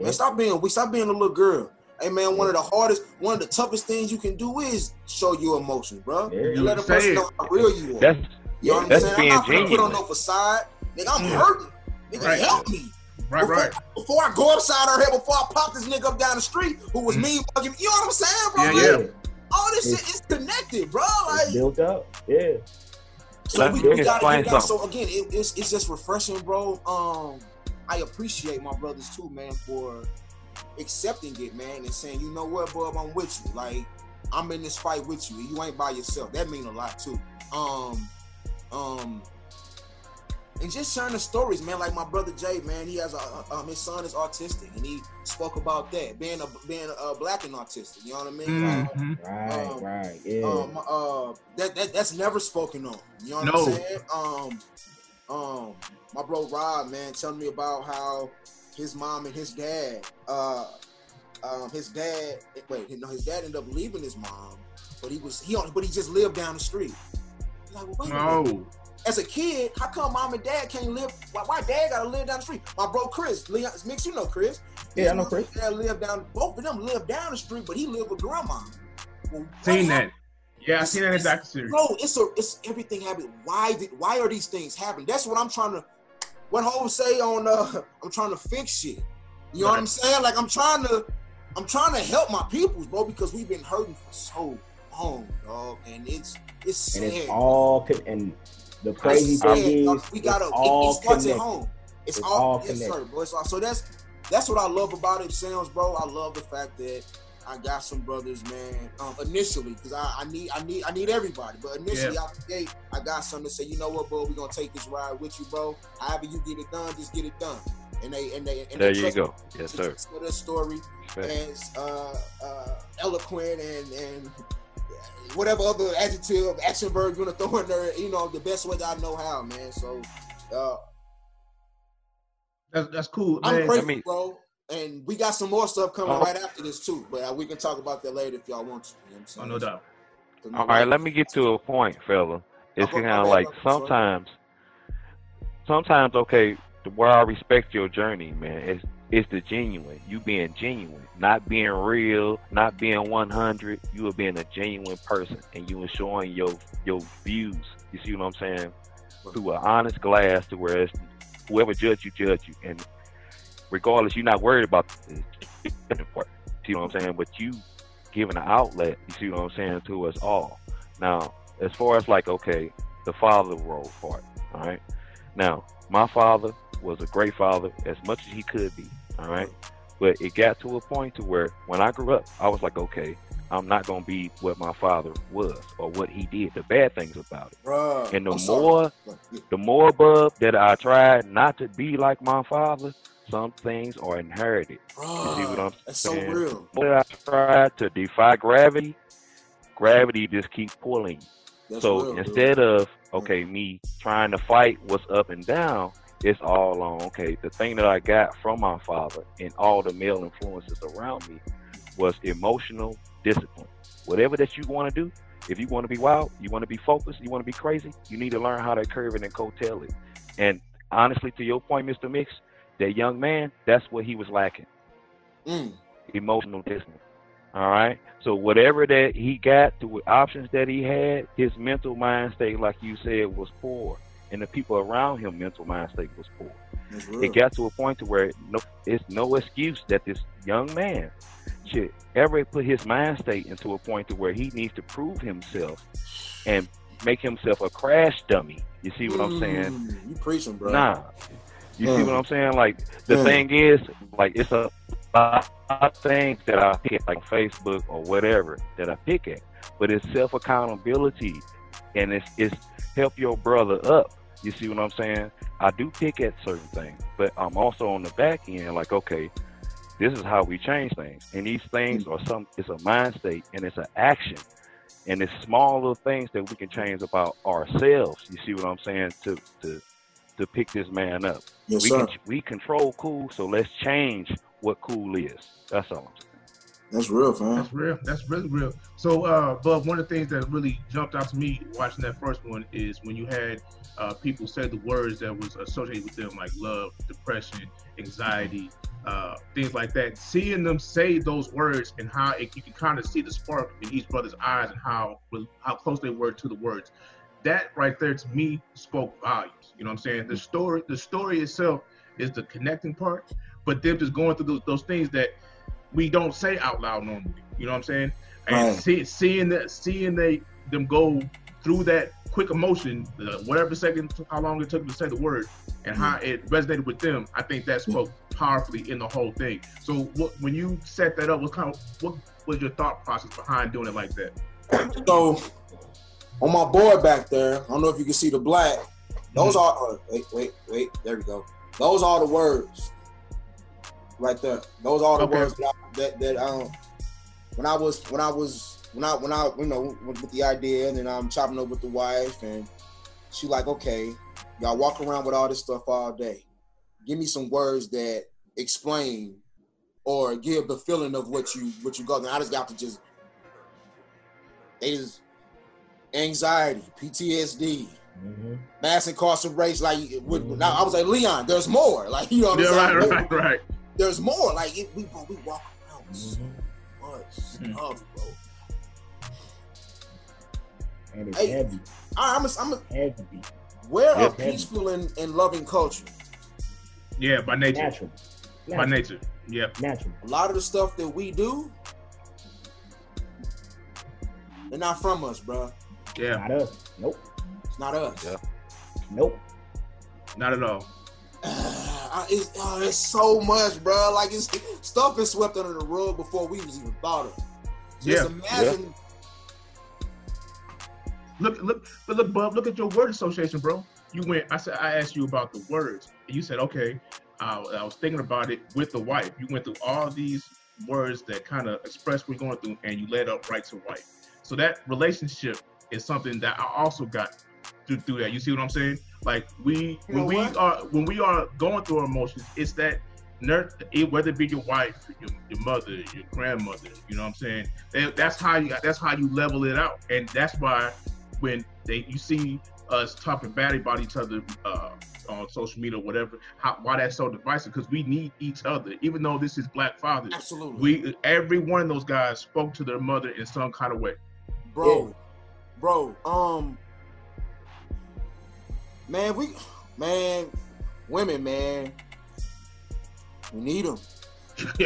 Speaker 4: man stop being we stop being a little girl hey man one of the hardest one of the toughest things you can do is show your emotions bro
Speaker 2: Yeah, you
Speaker 4: let a person
Speaker 1: it.
Speaker 4: know how real you are
Speaker 3: That's
Speaker 4: you know what I'm
Speaker 3: that's
Speaker 4: saying
Speaker 3: being
Speaker 4: I'm not gonna put on no facade nigga I'm
Speaker 1: Yeah.
Speaker 4: hurting nigga
Speaker 1: Right.
Speaker 4: help me
Speaker 1: right,
Speaker 4: before,
Speaker 1: right.
Speaker 4: before I go upside her head, before I pop this nigga up down the street who was
Speaker 1: Mhm.
Speaker 4: mean bugging, you know what I'm saying, bro?
Speaker 1: Yeah,
Speaker 4: Like,
Speaker 1: yeah.
Speaker 4: All this shit is connected, bro. Like,
Speaker 2: built up. Yeah.
Speaker 4: so
Speaker 3: Let
Speaker 4: we, we gotta,
Speaker 3: explain
Speaker 4: we so again, it, it's it's just refreshing, bro. Um, I appreciate my brothers too, man, for accepting it, man, and saying, you know what, bub, I'm with you. Like, I'm in this fight with you. You ain't by yourself. That mean a lot too. Um, um, and just sharing the stories, man. Like my brother Jay, man, he has a um, his son is autistic, and he spoke about that being a being a black and autistic. You know what I mean?
Speaker 1: Mhm.
Speaker 2: Right,
Speaker 4: Um,
Speaker 2: right. Yeah.
Speaker 4: um, uh, that, that that's never spoken on. You know what
Speaker 1: No.
Speaker 4: I'm saying? Um, um, my bro Rob, man, telling me about how his mom and his dad, uh, um, his dad, wait, no, his dad ended up leaving his mom, but he was he on, but he just lived down the street. Like, well, wait a.
Speaker 1: No.
Speaker 4: As a kid, how come mom and dad can't live? Why, why dad gotta live down the street? My bro Chris, Leon, Mix, you know Chris.
Speaker 2: Yeah, I know Chris.
Speaker 4: and Dad live down. Both of them live down the street, but he lived with grandma. Well,
Speaker 1: Seen that. Yeah, I seen that in the series.
Speaker 4: Bro, it's a it's everything happening. Why did why are these things happening? That's what I'm trying to what Hov say on uh I'm trying to fix shit. You know what I'm saying? Like I'm trying to I'm trying to help my peoples, bro, because we've been hurting for so long, dog. And it's it's sad.
Speaker 2: and it's all con- and the crazy
Speaker 4: sad,
Speaker 2: thing
Speaker 4: dog.
Speaker 2: is
Speaker 4: we gotta
Speaker 2: it's
Speaker 4: it,
Speaker 2: all
Speaker 4: it starts
Speaker 2: connected.
Speaker 4: at home. It's,
Speaker 2: It's
Speaker 4: all,
Speaker 2: all
Speaker 4: yes, sir,
Speaker 2: connected.
Speaker 4: bro. So, so that's that's what I love about it, Sounds, bro. I love the fact that I got some brothers, man. Um, initially, because I, I need I need I need everybody, but initially out the gate, I got something to say. You know what, bro? We're gonna take this ride with you, bro. However you get it done, just get it done. And they and they and
Speaker 3: There
Speaker 4: they
Speaker 3: you go.
Speaker 4: me
Speaker 3: Yes, sir.
Speaker 4: tell their story
Speaker 3: Respect.
Speaker 4: as uh, uh, eloquent and and whatever other adjective action verb you're gonna throw in there. You know, the best way that I know how, man. So. Uh,
Speaker 1: That's, that's cool,
Speaker 4: I'm
Speaker 1: man.
Speaker 4: grateful,
Speaker 3: me-
Speaker 4: bro. And we got some more stuff coming
Speaker 3: Uh-huh.
Speaker 4: right after this too. But uh, we can talk about that later if y'all want to. You know what I'm
Speaker 1: Oh, no doubt.
Speaker 4: So,
Speaker 3: All right, let me get to a point, fella. It's kind of like
Speaker 4: okay, sorry.
Speaker 3: sometimes, sometimes okay, where I respect your journey, man, is is the genuine. You being genuine, not being real, not being one hundred. You are being a genuine person, and you are showing your your views. You see what I'm saying? Through an honest glass, to where it's, whoever judge you, judge you, and regardless, you're not worried about the part. See what I'm saying? But you giving an outlet. You see what I'm saying to us all. Now, as far as like, okay, the father role part, all right. Now, my father was a great father as much as he could be, all right. But it got to a point to where when I grew up, I was like, okay, I'm not gonna be what my father was or what he did. The bad things about it.
Speaker 4: Bruh,
Speaker 3: And the
Speaker 4: I'm
Speaker 3: more
Speaker 4: yeah,
Speaker 3: the more bub, that I tried not to be like my father, some things are inherited. You see what I'm
Speaker 4: that's so real.
Speaker 3: The more I tried to defy gravity, gravity just keeps pulling.
Speaker 4: That's
Speaker 3: So
Speaker 4: real, dude.
Speaker 3: instead of okay, me trying to fight what's up and down, it's all on okay. The thing that I got from my father and all the male influences around me was emotional discipline. Whatever that you want to do, if you want to be wild, you want to be focused, you want to be crazy, you need to learn how to curve it and coattail it. And honestly, to your point, Mr. Mix, that young man, that's what he was lacking
Speaker 4: Mm,
Speaker 3: emotional discipline. All right. So whatever that he got, the options that he had, his mental mind state, like you said, was poor, and the people around him mental mind state was poor. It got to a point to where no, it's no excuse that this young man should ever put his mind state into a point to where he needs to prove himself and make himself a crash dummy. You see what I'm saying?
Speaker 4: Mm, You preaching, bro.
Speaker 3: Nah. You see
Speaker 4: Mm.
Speaker 3: what I'm saying? Like the
Speaker 4: Mm.
Speaker 3: thing is, like it's a lot of things that I pick, like Facebook or whatever that I pick at, but it's self accountability, and it's it's help your brother up. You see what I'm saying? I do pick at certain things, but I'm also on the back end, like okay, this is how we change things, and these things are some. It's a mind state and it's an action And it's small little things that we can change about ourselves. You see what I'm saying? To to to pick this man up.
Speaker 4: Yes,
Speaker 3: we
Speaker 4: sir.
Speaker 3: can we control cool, so let's change what cool is. That's all I'm saying.
Speaker 4: That's real, fam.
Speaker 1: That's real. That's really real. So, uh, but one of the things that really jumped out to me watching that first one is when you had uh, people say the words that was associated with them, like love, depression, anxiety, uh, things like that. Seeing them say those words and how it, you can kind of see the spark in each brother's eyes and how how close they were to the words. That right there to me spoke volumes. You know what I'm saying? The story, the story itself is the connecting part, but them just going through those, those things that we don't say out loud normally. You know what I'm saying? And
Speaker 4: Right.
Speaker 1: see, seeing that, seeing they them go through that quick emotion, uh, whatever second, how long it took them to say the word, and how it resonated with them, I think that spoke powerfully in the whole thing. So, what when you set that up, what kind of what was your thought process behind doing it like that?
Speaker 4: So on my board back there, I don't know if you can see the black. Those
Speaker 1: Mm-hmm.
Speaker 4: are oh, wait, wait, wait. There we go. Those are the words right there. Those are the
Speaker 1: Okay.
Speaker 4: words that, I, that that um when I was when I was when I when I you know with, with the idea and then I'm chopping up with the wife and she like okay y'all walk around with all this stuff all day. Give me some words that explain or give the feeling of what you what you go. And I just got to just they just anxiety, PTSD,
Speaker 2: Mhm.
Speaker 4: mass incarceration. Like with, now, I was like Leon, there's more. Like you know what I'm
Speaker 1: Yeah,
Speaker 4: saying?
Speaker 1: right, right, right.
Speaker 4: There's more. Like it, we bro, we walk around with so
Speaker 2: Mhm.
Speaker 4: much
Speaker 1: Mhm.
Speaker 4: stuff, bro.
Speaker 2: And it's
Speaker 4: Hey.
Speaker 2: heavy,
Speaker 4: All right, I'm a, I'm a,
Speaker 2: heavy,
Speaker 4: we're a peaceful and, and loving culture.
Speaker 1: Yeah, by nature,
Speaker 2: natural,
Speaker 1: by nature. Yeah,
Speaker 2: natural.
Speaker 4: A lot of the stuff that we do, they're not from us, bro.
Speaker 1: yeah,
Speaker 2: Not us. Nope.
Speaker 4: It's not us.
Speaker 3: Yeah.
Speaker 2: Nope.
Speaker 1: not at all.
Speaker 4: Uh, it's, oh, it's so much, bro. Like it's stuff is swept under the rug before we was even thought of. Just
Speaker 1: Yeah.
Speaker 4: imagine.
Speaker 1: Look, look, but look, Bub, look at your word association, bro. You went. I said I asked you about the words, and you said, okay. Uh, I was thinking about it with the wife. You went through all these words that kind of express what you're going through, and you led up right to wife. So that relationship is something that I also got through, through that. You see what I'm saying? Like we,
Speaker 4: You
Speaker 1: when
Speaker 4: know
Speaker 1: we
Speaker 4: what?
Speaker 1: are, when we are going through our emotions, it's that nurse, whether it be your wife, your, your mother, your grandmother, you know what I'm saying? That, that's how you, that's how you level it out, and that's why when they you see us talking bad about each other uh, on social media or whatever, how, why that's so divisive? Because we need each other. Even though this is Black Fathers,
Speaker 4: Absolutely.
Speaker 1: we every one of those guys spoke to their mother in some kind of way.
Speaker 4: bro, bro. Um, man, we, man, women, man, we need them.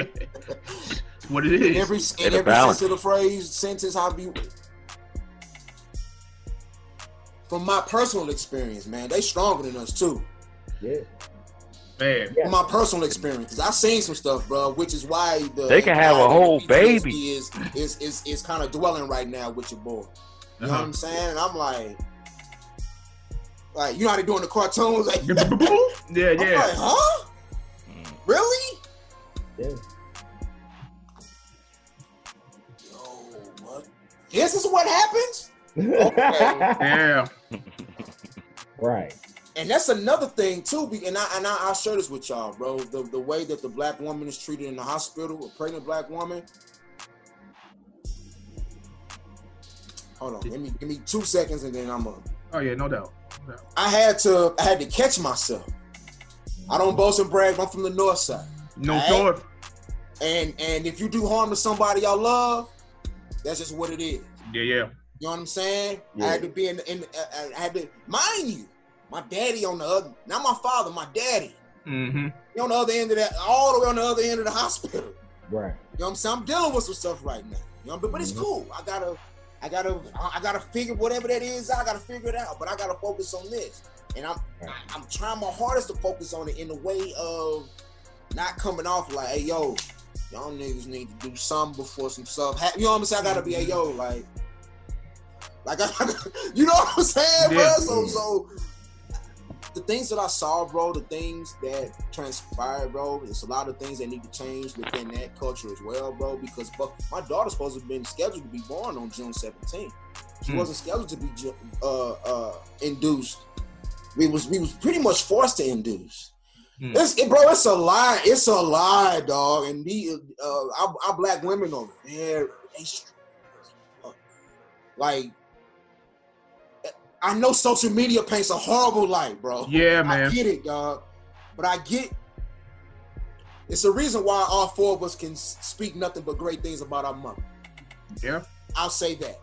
Speaker 1: what it is.
Speaker 4: Every in
Speaker 3: a
Speaker 4: every
Speaker 3: balance.
Speaker 4: sense of the phrase, sentence, how be. From my personal experience, man, they stronger than us too.
Speaker 2: Yeah.
Speaker 1: Man,
Speaker 4: From my personal experience, 'cause I've seen some stuff, bro, which is why the
Speaker 3: They can have a whole baby.
Speaker 4: is is is, is kind of dwelling right now with your boy. You know what
Speaker 1: uh-huh.
Speaker 4: I'm saying? And I'm like, like you know how they doing the cartoons, like
Speaker 1: yeah,
Speaker 4: I'm
Speaker 1: yeah.
Speaker 4: like, huh?
Speaker 3: Mm.
Speaker 4: Really?
Speaker 2: Yeah.
Speaker 4: Yo, what? This is what happens?
Speaker 1: Yeah,
Speaker 2: right.
Speaker 4: And that's another thing too. be- And I and I, I'll share this with y'all, bro. The the way that the black woman is treated in the hospital, a pregnant black woman. Hold on, give me give me two seconds, and then I'm a.
Speaker 1: oh yeah, no doubt. No doubt.
Speaker 4: I had to I had to catch myself. I don't boast and brag. I'm from the north side,
Speaker 1: No
Speaker 4: Alright.
Speaker 1: thought.
Speaker 4: and and if you do harm to somebody y'all love, that's just what it is.
Speaker 1: Yeah, yeah.
Speaker 4: You know what I'm saying?
Speaker 2: Yeah.
Speaker 4: I had to be in, in I I had to mind you, my daddy on the other, not my father, my daddy.
Speaker 1: Mm-hmm.
Speaker 4: He on the other end of that, all the way on the other end of the hospital.
Speaker 2: Right.
Speaker 4: You know what I'm saying? I'm dealing with some stuff right now. You know, but, but it's
Speaker 2: Mhm.
Speaker 4: cool. I gotta, I gotta, I gotta figure whatever that is. I gotta figure it out. But I gotta focus on this, and I'm,
Speaker 2: Right.
Speaker 4: I, I'm trying my hardest to focus on it in the way of not coming off like, hey, yo, y'all niggas need to do something before some stuff. hap-" You know what I'm saying? I gotta be, hey, yo, like, like, I, you know what I'm saying, bro? So, so the things that I saw, bro, the things that transpired, bro, it's a lot of things that need to change within that culture as well, bro. Because but my daughter's supposed to have been scheduled to be born on June 17th. She
Speaker 1: Hmm.
Speaker 4: wasn't scheduled to be uh, uh, induced. We was we was pretty much forced to induce.
Speaker 1: Hmm.
Speaker 4: It's it, bro. It's a lie. It's a lie, dog. And the uh, our, our black women over there, they str- uh, like. I know social media paints a horrible light, bro.
Speaker 1: Yeah, man.
Speaker 4: I get it, dog. But I get it's a reason why all four of us can speak nothing but great things about our mother.
Speaker 1: Yeah,
Speaker 4: I'll say that.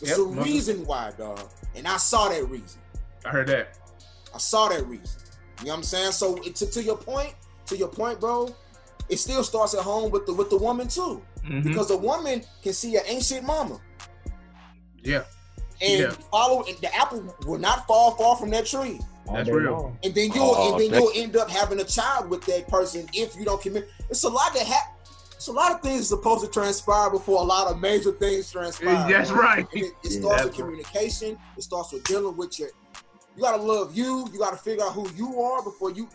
Speaker 4: It's
Speaker 1: Yep,
Speaker 4: a
Speaker 1: mother.
Speaker 4: reason why, dog. And I saw that reason.
Speaker 1: I heard that.
Speaker 4: I saw that reason. You know what I'm saying? So to, to your point, to your point, bro, it still starts at home with the with the woman too.
Speaker 1: Mhm.
Speaker 4: Because the woman can see an ancient mama.
Speaker 1: Yeah,
Speaker 4: And
Speaker 1: Yeah.
Speaker 4: follow and the apple will not fall far from that tree.
Speaker 1: That's real.
Speaker 2: long.
Speaker 4: and then you'll
Speaker 3: Oh,
Speaker 4: and then you'll end up having a child with that person if you don't commit. It's a lot that ha- It's a lot of things supposed to transpire before a lot of major things transpire.
Speaker 1: That's right.
Speaker 4: And It, it starts
Speaker 1: That's
Speaker 4: with communication. It starts with dealing with your. You gotta love you. You gotta figure out who you are before you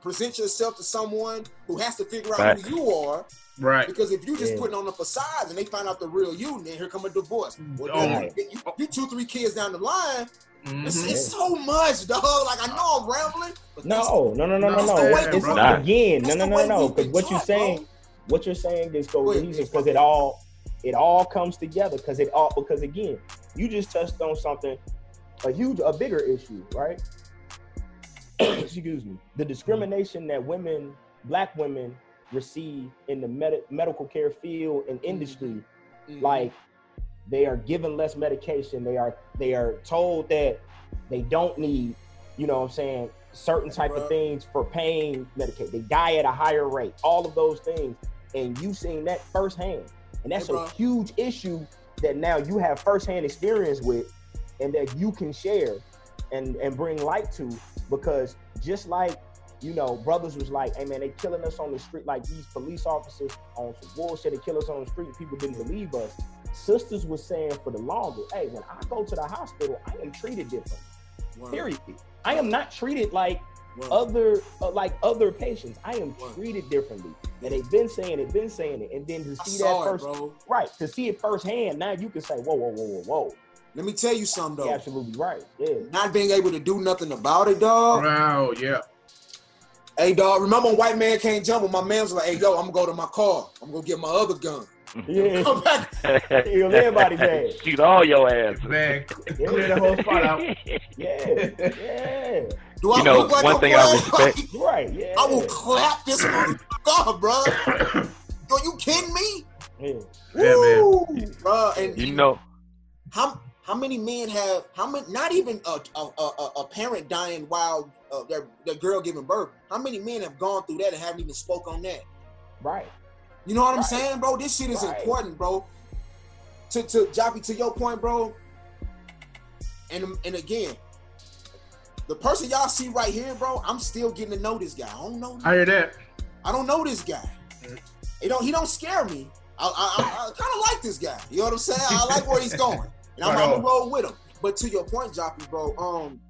Speaker 4: present yourself to someone who has to figure out
Speaker 3: Facts.
Speaker 4: who you are.
Speaker 1: Right.
Speaker 4: Because if you just
Speaker 2: Yeah.
Speaker 4: putting on the facade and they find out the real you, then here come a divorce. Well,
Speaker 1: Oh.
Speaker 4: you, you, you two, three kids down the line, it's,
Speaker 1: Mhm.
Speaker 4: it's so much, dog. Like I know I'm rambling, but that's-
Speaker 2: No, no, no, no, no, no. It's, it's again, no, no, no, no. Because what you're saying,
Speaker 4: bro.
Speaker 2: what you're saying, this
Speaker 4: Go
Speaker 2: goes because it all, it all comes together. Because it all, because again, you just touched on something, a huge, a bigger issue, right? Excuse me. The discrimination that women, black women, receive in the med- medical care field and industry
Speaker 4: Mhm.
Speaker 2: like they are given less medication. They are they are told that they don't need you know what i'm saying certain type of things for pain medication they die at a higher rate all of those things. And you've seen that firsthand. And that's
Speaker 4: Hey,
Speaker 2: a huge issue that now you have firsthand experience with and that you can share and and bring light to because just like you know, brothers was like, hey man, they killing us on the street, like these police officers on some bullshit, they kill us on the street, people didn't believe us. Sisters was saying for the longest, hey, when I go to the hospital, I am treated different.
Speaker 4: Word,
Speaker 2: Period. I am not treated like
Speaker 4: word.
Speaker 2: other uh, like other patients. I am
Speaker 4: Word.
Speaker 2: treated differently. And they've been saying it, been saying it. And then to
Speaker 4: I
Speaker 2: see
Speaker 4: saw
Speaker 2: that
Speaker 4: it,
Speaker 2: first
Speaker 4: bro.
Speaker 2: right, to see it firsthand, now you can say, whoa, whoa, whoa, whoa, whoa.
Speaker 4: Let me tell you something
Speaker 2: You're
Speaker 4: though.
Speaker 2: absolutely right. Yeah.
Speaker 4: Not being able to do nothing about it, dog.
Speaker 1: Wow. Yeah.
Speaker 4: Hey, dog. Remember when White Man Can't Jump? When my man's like, "Hey, yo, I'm gonna go to my car. I'm gonna get my other gun.
Speaker 2: Yeah.
Speaker 4: Come back."
Speaker 2: Heal everybody's ass.
Speaker 3: Shoot all your ass.
Speaker 1: Man,
Speaker 2: Yeah.
Speaker 1: clear the whole spot out.
Speaker 2: Yeah. Yeah.
Speaker 4: Do I
Speaker 3: You know,
Speaker 4: look like
Speaker 3: one
Speaker 4: a
Speaker 3: thing I
Speaker 4: boy?
Speaker 3: respect-
Speaker 2: Right. Yeah.
Speaker 4: I will clap this motherfucker up, bro. Yo, you kidding me?
Speaker 2: Yeah.
Speaker 1: Yeah, man.
Speaker 4: Woo, bro. And
Speaker 3: You know,
Speaker 4: how how many men have how many? Not even a a, a, a- a parent dying while uh, their their girl giving birth. How many men have gone through that and haven't even spoke on that?
Speaker 2: Right.
Speaker 4: You know what I'm saying, bro? This shit is
Speaker 2: Right.
Speaker 4: important, bro. To to Joppy, to your point, bro. And and again, the person y'all see right here, bro, I'm still getting to know this guy. I don't know.
Speaker 1: I hear that.
Speaker 4: I don't know this guy. He don't he don't scare me. I, I, I, I kind of like this guy. You know what I'm saying? I like where he's going, and I'm,
Speaker 1: on.
Speaker 4: gonna roll with him. But to your point, Joppy, bro, um,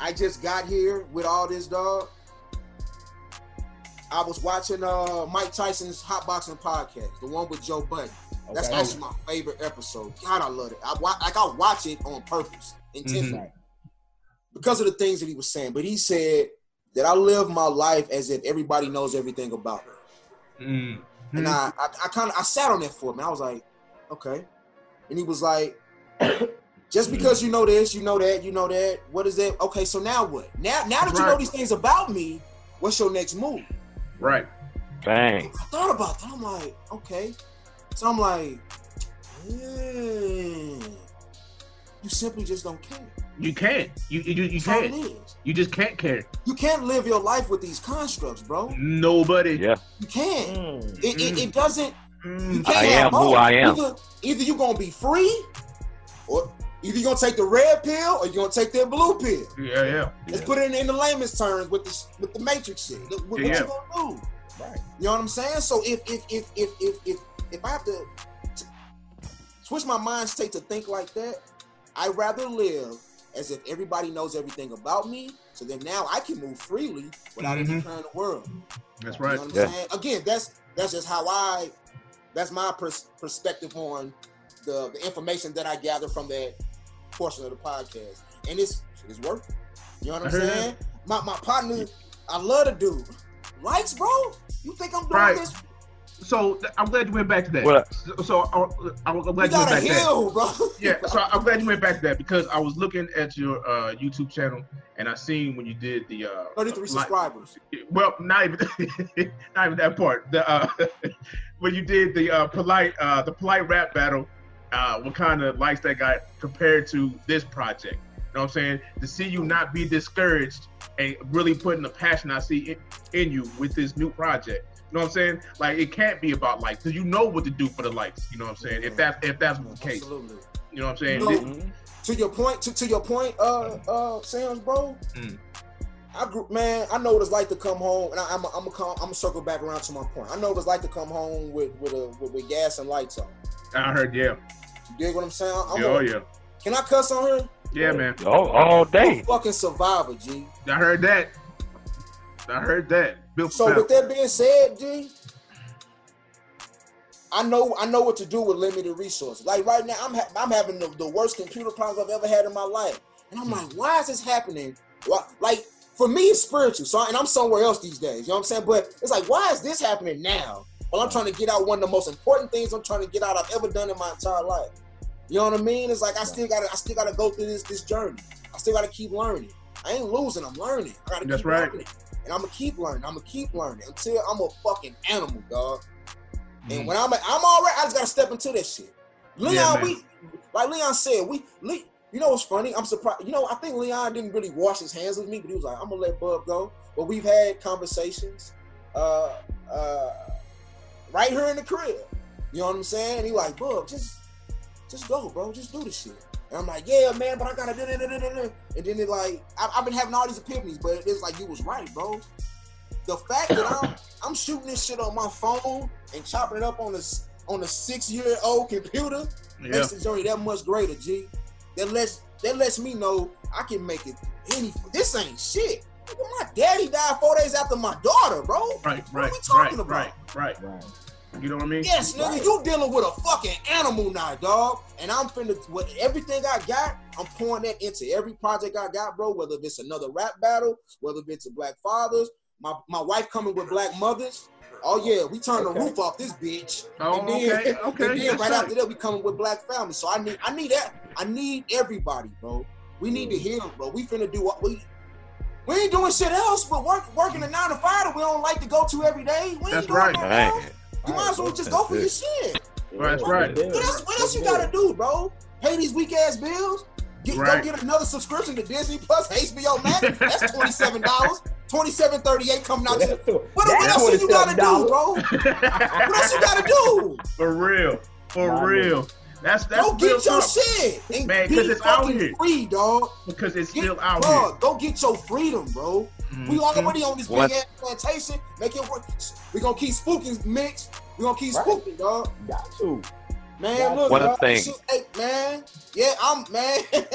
Speaker 4: I just got here with all this, dog. I was watching uh Mike Tyson's Hot Boxing podcast, the one with Joe Budden. That's actually my favorite episode. God, I love it. I like I watch it on purpose, intentionally
Speaker 2: Right.
Speaker 4: because of the things that he was saying. But he said that I live my life as if everybody knows everything about me.
Speaker 1: Mm.
Speaker 4: And mm-hmm. I, I, I kind of, I sat on that for a minute. I was like, okay. And he was like, just mm-hmm. because you know this, you know that, you know that. What is that? Okay, so now what? Now, now that you know these things about me, what's your next move?
Speaker 1: Right.
Speaker 3: bang.
Speaker 4: I thought about that. I'm like, okay. So I'm like, yeah. You simply just don't care.
Speaker 1: You can't. You you, you
Speaker 4: That's all it
Speaker 1: can't.
Speaker 4: is.
Speaker 1: You just can't care.
Speaker 4: You can't live your life with these constructs, bro.
Speaker 1: Nobody.
Speaker 3: Yeah.
Speaker 4: You can't.
Speaker 2: Mm.
Speaker 4: It, it, it doesn't. You
Speaker 1: Mm.
Speaker 4: can't
Speaker 3: I
Speaker 4: have
Speaker 3: am who. I am.
Speaker 4: Either, either you're gonna be free, or either you're gonna take the red pill, or you're gonna take that blue pill.
Speaker 1: Yeah, yeah.
Speaker 4: Let's put it in, in the layman's terms with the with the matrix shit. What, what
Speaker 1: Yeah.
Speaker 4: you gonna do?
Speaker 2: Right.
Speaker 4: You know what I'm saying? So if if if if if if, if I have to t- switch my mind state to think like that, I'd rather live as if everybody knows everything about me. So then now I can move freely without any
Speaker 1: Mhm.
Speaker 4: care in the world.
Speaker 1: That's
Speaker 4: You
Speaker 1: right.
Speaker 4: know what I'm
Speaker 3: Yeah.
Speaker 4: saying? Again, that's that's just how I That's my pers- perspective on the, the information that I gather from that portion of the podcast, and it's it's working. You know what I'm
Speaker 1: I heard
Speaker 4: saying? My my partner, I love the dude. Likes, bro. You think I'm doing
Speaker 1: Right.
Speaker 4: this?
Speaker 1: So I'm glad you went back to that.
Speaker 3: Well-
Speaker 1: so, so I, I'm glad
Speaker 4: We
Speaker 1: you went
Speaker 4: got a
Speaker 1: back to that.
Speaker 4: bro.
Speaker 1: Yeah, so I'm glad you went back to that because I was looking at your uh, YouTube channel and I seen when you did the uh,
Speaker 4: 33
Speaker 1: like-
Speaker 4: subscribers.
Speaker 1: well, not even not even that part. The uh, when you did the uh, polite uh, the polite rap battle, uh, what kind of likes that got compared to this project? You know what I'm saying? To see you not be discouraged and really putting the passion I see in, in you with this new project. You know what I'm saying? Like it can't be about likes because you know what to do for the likes. You know what I'm saying? If that's if that's the case,
Speaker 4: Absolutely.
Speaker 1: you know what I'm saying?
Speaker 4: No.
Speaker 1: Thi-
Speaker 4: To your point, to, to your point, uh, uh, Sam's bro.
Speaker 1: Mm.
Speaker 4: I grew, man. I know what it's like to come home, and I, I'm, I'm gonna, I'm gonna circle back around to my point. I know what it's like to come home with, with a, with, with gas and lights on.
Speaker 1: I heard, yeah,
Speaker 4: You dig what I'm saying? I'm
Speaker 1: yeah, oh yeah,
Speaker 4: Can I cuss on her?
Speaker 1: yeah, man.
Speaker 3: Oh, all
Speaker 4: I'm
Speaker 3: day.
Speaker 4: a fucking survivor, G.
Speaker 1: I heard that. I heard that.
Speaker 4: So with that being said, G, I know I know what to do with limited resources. Like right now, I'm ha- I'm having the, the worst computer problems I've ever had in my life, and I'm like, why is this happening? Why, like for me, it's spiritual. So and I'm somewhere else these days. You know what I'm saying? But it's like, why is this happening now? Well, I'm trying to get out one of the most important things I'm trying to get out I've ever done in my entire life. You know what I mean? It's like I still gotta I still gotta go through this this journey. I still gotta keep learning. I ain't losing. I'm learning. I gotta
Speaker 1: That's
Speaker 4: keep
Speaker 1: right.
Speaker 4: learning. And I'm gonna keep learning. I'm gonna keep learning until I'm a fucking animal, dog.
Speaker 1: Mm.
Speaker 4: And when I'm, I'm already, I just gotta step into this shit. Leon,
Speaker 1: Yeah,
Speaker 4: we, like Leon said, we, Le, you know what's funny? I'm surprised. You know, I think Leon didn't really wash his hands with me, but he was like, I'm gonna let Bub go. But we've had conversations, uh, uh, right here in the crib. You know what I'm saying? And he like, Bub, just, just go, bro. Just do the shit. And I'm like, yeah, man, but I gotta do it. And then it like, I, I've been having all these epiphanies, but it's like you was right, bro. The fact that I'm I'm shooting this shit on my phone and chopping it up on this on a six year old computer
Speaker 1: yeah,
Speaker 4: makes the journey that much greater, G. That lets that lets me know I can make it any. This ain't shit. My daddy died four days after my daughter, bro.
Speaker 1: right,
Speaker 4: What are
Speaker 1: right,
Speaker 4: we talking
Speaker 1: right,
Speaker 4: about?
Speaker 1: right, right.
Speaker 2: Right.
Speaker 1: You know what I mean?
Speaker 4: Yes, nigga,
Speaker 2: Right.
Speaker 4: you dealing with a fucking animal now, dog. And I'm finna with everything I got, I'm pouring that into every project I got, bro. Whether it's another rap battle, whether it's a Black Fathers, my my wife coming with Black Mothers. Oh yeah, we turn
Speaker 2: Okay.
Speaker 4: the roof off this bitch.
Speaker 1: Oh,
Speaker 4: and then,
Speaker 1: okay, okay.
Speaker 4: and then
Speaker 1: yes,
Speaker 4: right
Speaker 1: sir.
Speaker 4: after that, we coming with Black Family. So I need I need that. I need everybody, bro. We need to mm. heal, bro. We finna do what we. We ain't doing shit else but work working a nine to five that we don't like to go to every day. We ain't
Speaker 1: That's
Speaker 4: doing
Speaker 1: right.
Speaker 4: nothing
Speaker 3: Dang.
Speaker 4: Else. You might as well just go for your shit.
Speaker 1: That's right.
Speaker 4: What else, what else you gotta do, bro? Pay these weak ass bills. Get,
Speaker 1: Right.
Speaker 4: Go get another subscription to Disney Plus, HBO Max. That's twenty seven dollars. Twenty seven thirty eight coming out. What, what else you gotta do, bro? What else you gotta do?
Speaker 1: For real, for
Speaker 2: Nah,
Speaker 1: real. That's that's
Speaker 4: Go get your
Speaker 1: talk.
Speaker 4: shit and
Speaker 1: Man,
Speaker 4: be
Speaker 1: 'cause it's out here.
Speaker 4: free, dog.
Speaker 1: because it's
Speaker 4: Get,
Speaker 1: still out
Speaker 4: bro, go get your freedom, bro.
Speaker 1: Here.
Speaker 4: We already on this
Speaker 3: What?
Speaker 4: big ass plantation. Make it work. We gonna keep spooking mix. We gonna keep
Speaker 2: Right.
Speaker 4: spooking, dog.
Speaker 2: Got to.
Speaker 4: Man, look,
Speaker 3: One
Speaker 4: dog,
Speaker 3: thing.
Speaker 4: shit, hey, man. Yeah, I'm man.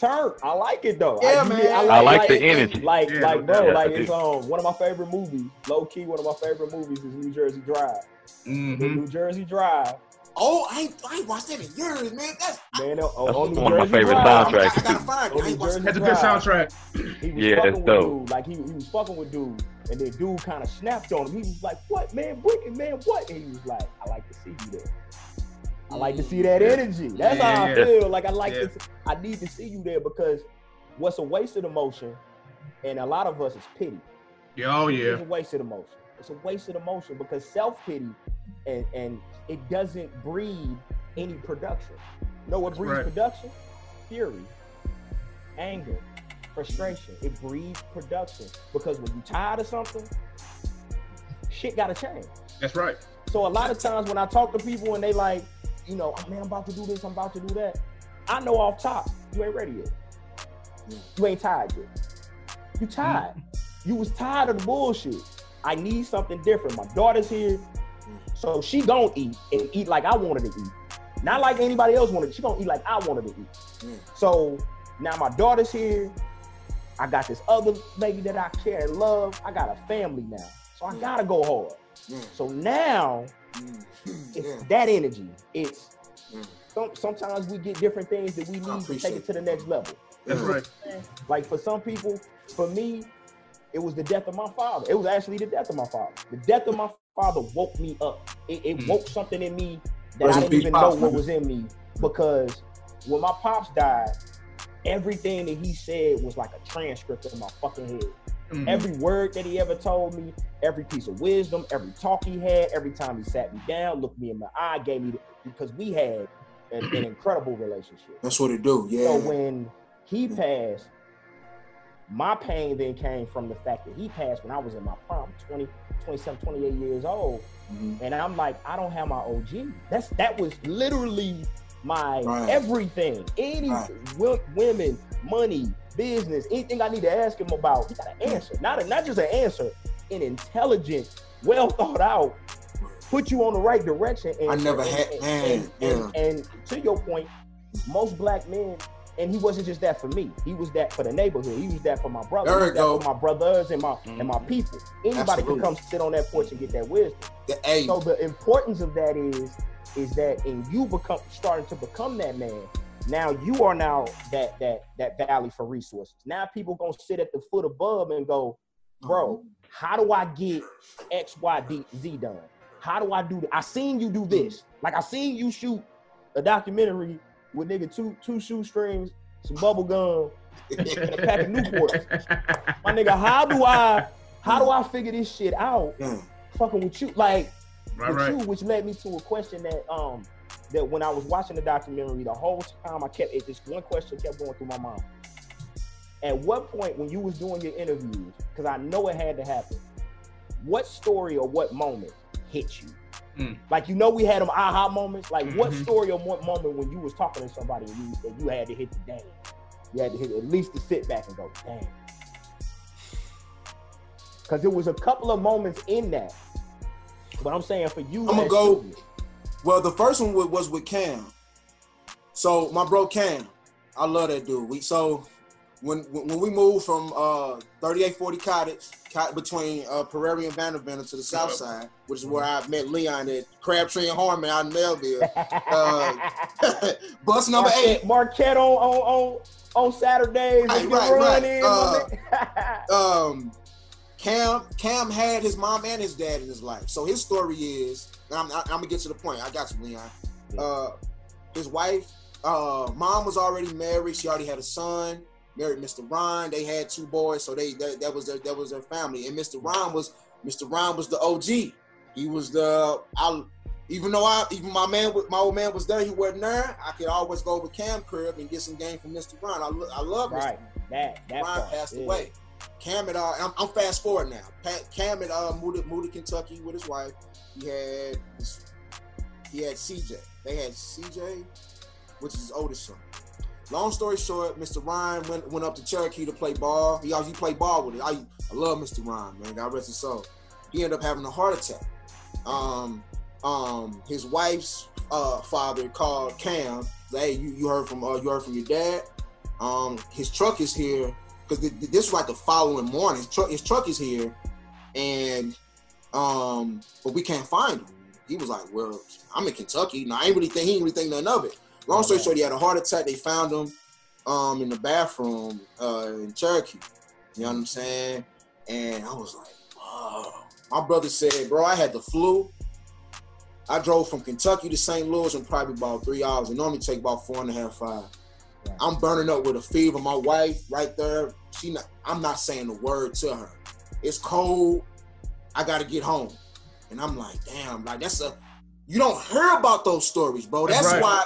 Speaker 2: Turn. I like it though.
Speaker 4: Yeah,
Speaker 2: I,
Speaker 4: man.
Speaker 3: I like the energy.
Speaker 2: Like,
Speaker 1: Yeah,
Speaker 2: like,
Speaker 1: no
Speaker 2: bro,
Speaker 3: doubt.
Speaker 2: like it's
Speaker 3: do.
Speaker 2: um one of my favorite movies. Low key, one of my favorite movies is New Jersey Drive. The
Speaker 1: Mhm.
Speaker 2: New Jersey Drive,
Speaker 4: oh, I ain't, I ain't watched that in years, man. That's
Speaker 2: man. On,
Speaker 3: That's
Speaker 2: on New
Speaker 3: one of my favorite
Speaker 2: Drive,
Speaker 4: I, I,
Speaker 3: soundtracks.
Speaker 4: I gotta find it. I ain't watched
Speaker 2: Jersey
Speaker 1: That's a good soundtrack.
Speaker 2: He was
Speaker 3: Yeah,
Speaker 2: fucking
Speaker 3: it's
Speaker 2: with
Speaker 3: dope.
Speaker 2: dude. Like he, he was fucking with dude, and then dude kind of snapped on him. He was like, "What, man? Wicked, man? What?" And he was like, "I like to see you there. I like to see that energy. That's how I
Speaker 1: Yeah.
Speaker 2: feel. Like I like
Speaker 1: Yeah.
Speaker 2: to. I need to see you there because what's a wasted emotion, and a lot of us is pity.
Speaker 1: Yeah, oh yeah.
Speaker 2: It's a wasted emotion. It's a wasted emotion because self pity, and and it doesn't breed any production. You know what breeds
Speaker 1: right.
Speaker 2: production? Fury, anger, frustration. It breeds production because when you're tired of something, shit gotta change.
Speaker 1: That's right.
Speaker 2: So a lot of times when I talk to people and they like, you know, oh, man, I'm about to do this, I'm about to do that. I know off top, you ain't ready yet. You ain't tired yet. You tired. Mm. You was tired of the bullshit. I need something different. My daughter's here, so she gonna eat and eat like I wanted to eat. Not like anybody else wanted. She gonna eat like I wanted to eat.
Speaker 4: Mm.
Speaker 2: So now my daughter's here. I got this other baby that I care and love. I got a family now, so I gotta go hard.
Speaker 4: Mm.
Speaker 2: So now
Speaker 4: Mm.
Speaker 2: It's
Speaker 4: Yeah.
Speaker 2: that energy. It's
Speaker 4: Mm.
Speaker 2: some, sometimes we get different things that we need to take it to the next level.
Speaker 1: That's right.
Speaker 2: Like for some people, for me, it was the death of my father. It was actually the death of my father. The death of my father woke me up. It, it
Speaker 1: Mm.
Speaker 2: woke something in me that I didn't even know what
Speaker 4: man.
Speaker 2: was in me because when my pops died, everything that he said was like a transcript in my fucking head.
Speaker 1: Mhm.
Speaker 2: Every word that he ever told me, every piece of wisdom, every talk he had, every time he sat me down, looked me in my eye, gave me the, because we had an, an incredible relationship.
Speaker 4: That's what it do. Yeah.
Speaker 2: So when he passed, my pain then came from the fact that he passed when I was in my prime, 20, 27, 28 years old.
Speaker 4: Mhm.
Speaker 2: And I'm like, I don't have my OG. That's that was literally my
Speaker 4: Right.
Speaker 2: everything. Any
Speaker 4: Right.
Speaker 2: women, money, business, anything I need to ask him about, he got an answer. Not a, not just an answer, an intelligent, well thought out, put you on the right direction. And,
Speaker 4: I never
Speaker 2: and-
Speaker 4: had-
Speaker 2: and- and, and, and to your point, most black men, and he wasn't just that for me. He was that for the neighborhood. He was that for my brother.
Speaker 4: There
Speaker 2: he was
Speaker 4: we
Speaker 2: that
Speaker 4: go.
Speaker 2: for my brothers and my and my mm-hmm. people. Anybody
Speaker 4: Absolutely.
Speaker 2: can come sit on that porch and get that wisdom.
Speaker 4: The,
Speaker 2: So the importance of that is is that in you become starting to become that man. Now you are now that that that valley for resources. Now people gonna sit at the foot above and go, bro, mm-hmm. how do I get X, Y, D, Z done? How do I do that? I seen you do this. Mm-hmm. Like I seen you shoot a documentary with nigga two two shoestrings, some bubble gum, and a pack of Newports. My nigga, how do I how do I figure this shit out?
Speaker 4: Yeah.
Speaker 2: Fucking with you, like
Speaker 1: Right,
Speaker 2: with
Speaker 1: right.
Speaker 2: you, which led me to a question that um that when I was watching the documentary, the whole time I kept it. This one question kept going through my mind. At what point, when you was doing your interviews, because I know it had to happen, what story or what moment hit you?
Speaker 1: Mm.
Speaker 2: Like you know, we had them aha moments. Like what
Speaker 1: Mhm.
Speaker 2: story or what moment when you was talking to somebody and you, that you had to hit the damn, you had to hit at least to sit back and go damn. Because there was a couple of moments in that. But I'm saying for you,
Speaker 4: I'ma go-
Speaker 2: Sylvia,
Speaker 4: Well, the first one was with Cam. So my bro Cam, I love that dude. We so when when when we moved from uh 3840 Cottage between uh Prairie and Vanderbilt to the south side, which is where I met Leon at Crabtree and Harmon out in Mehlville. Uh, Bus number eight.
Speaker 2: Marquette, Marquette on on on, on Saturdays.
Speaker 4: Right, right,
Speaker 2: run
Speaker 4: right.
Speaker 2: in,
Speaker 4: Uh, um Cam Cam had his mom and his dad in his life. So his story is, and I'm, I'm gonna get to the point. I got you, Leon. Uh, his wife, uh, mom was already married. She already had a son. Married Mr. Ron. They had two boys, so they that, that was their that was their family. And Mr. Ron was Mr. Ron was the OG. He was the I. Even though I, even my man, my old man was there, he wasn't there. I could always go with Cam crib and get some game from Mr. Ron. I, lo- I love Mr.
Speaker 2: right, that that
Speaker 4: Ron
Speaker 2: part,
Speaker 4: passed
Speaker 2: yeah.
Speaker 4: away. Cam had, uh, I'm, I'm fast forward now. Pa- Cam had uh, moved, to, moved to Kentucky with his wife. He had he had CJ. They had CJ, which is his oldest son. Long story short, Mr. Ryan went went up to Cherokee to play ball. He always he played ball with it. I, I love Mr. Ryan, man. God rest his soul. He ended up having a heart attack. Um, um, his wife's uh, father called Cam. Hey, you, you heard from uh, you heard from your dad. Um, his truck is here because this was like the following morning. His truck, his truck is here, and um, but we can't find him. He was like, "Well, I'm in Kentucky. No, I ain't really think he ain't really think nothing of it." Long story short, he had a heart attack. They found him um in the bathroom uh in Cherokee. You know what I'm saying? And I was like, "Whoa." My brother said, "Bro, I had the flu." I drove from Kentucky to St. Louis in probably about three hours. It normally take about four and a half, five.
Speaker 2: Right.
Speaker 4: I'm burning up with a fever. My wife right there, she not, I'm not saying a word to her. It's cold. I gotta get home. And I'm like, damn, like that's a you don't hear about those stories, bro. That's
Speaker 1: right.
Speaker 4: why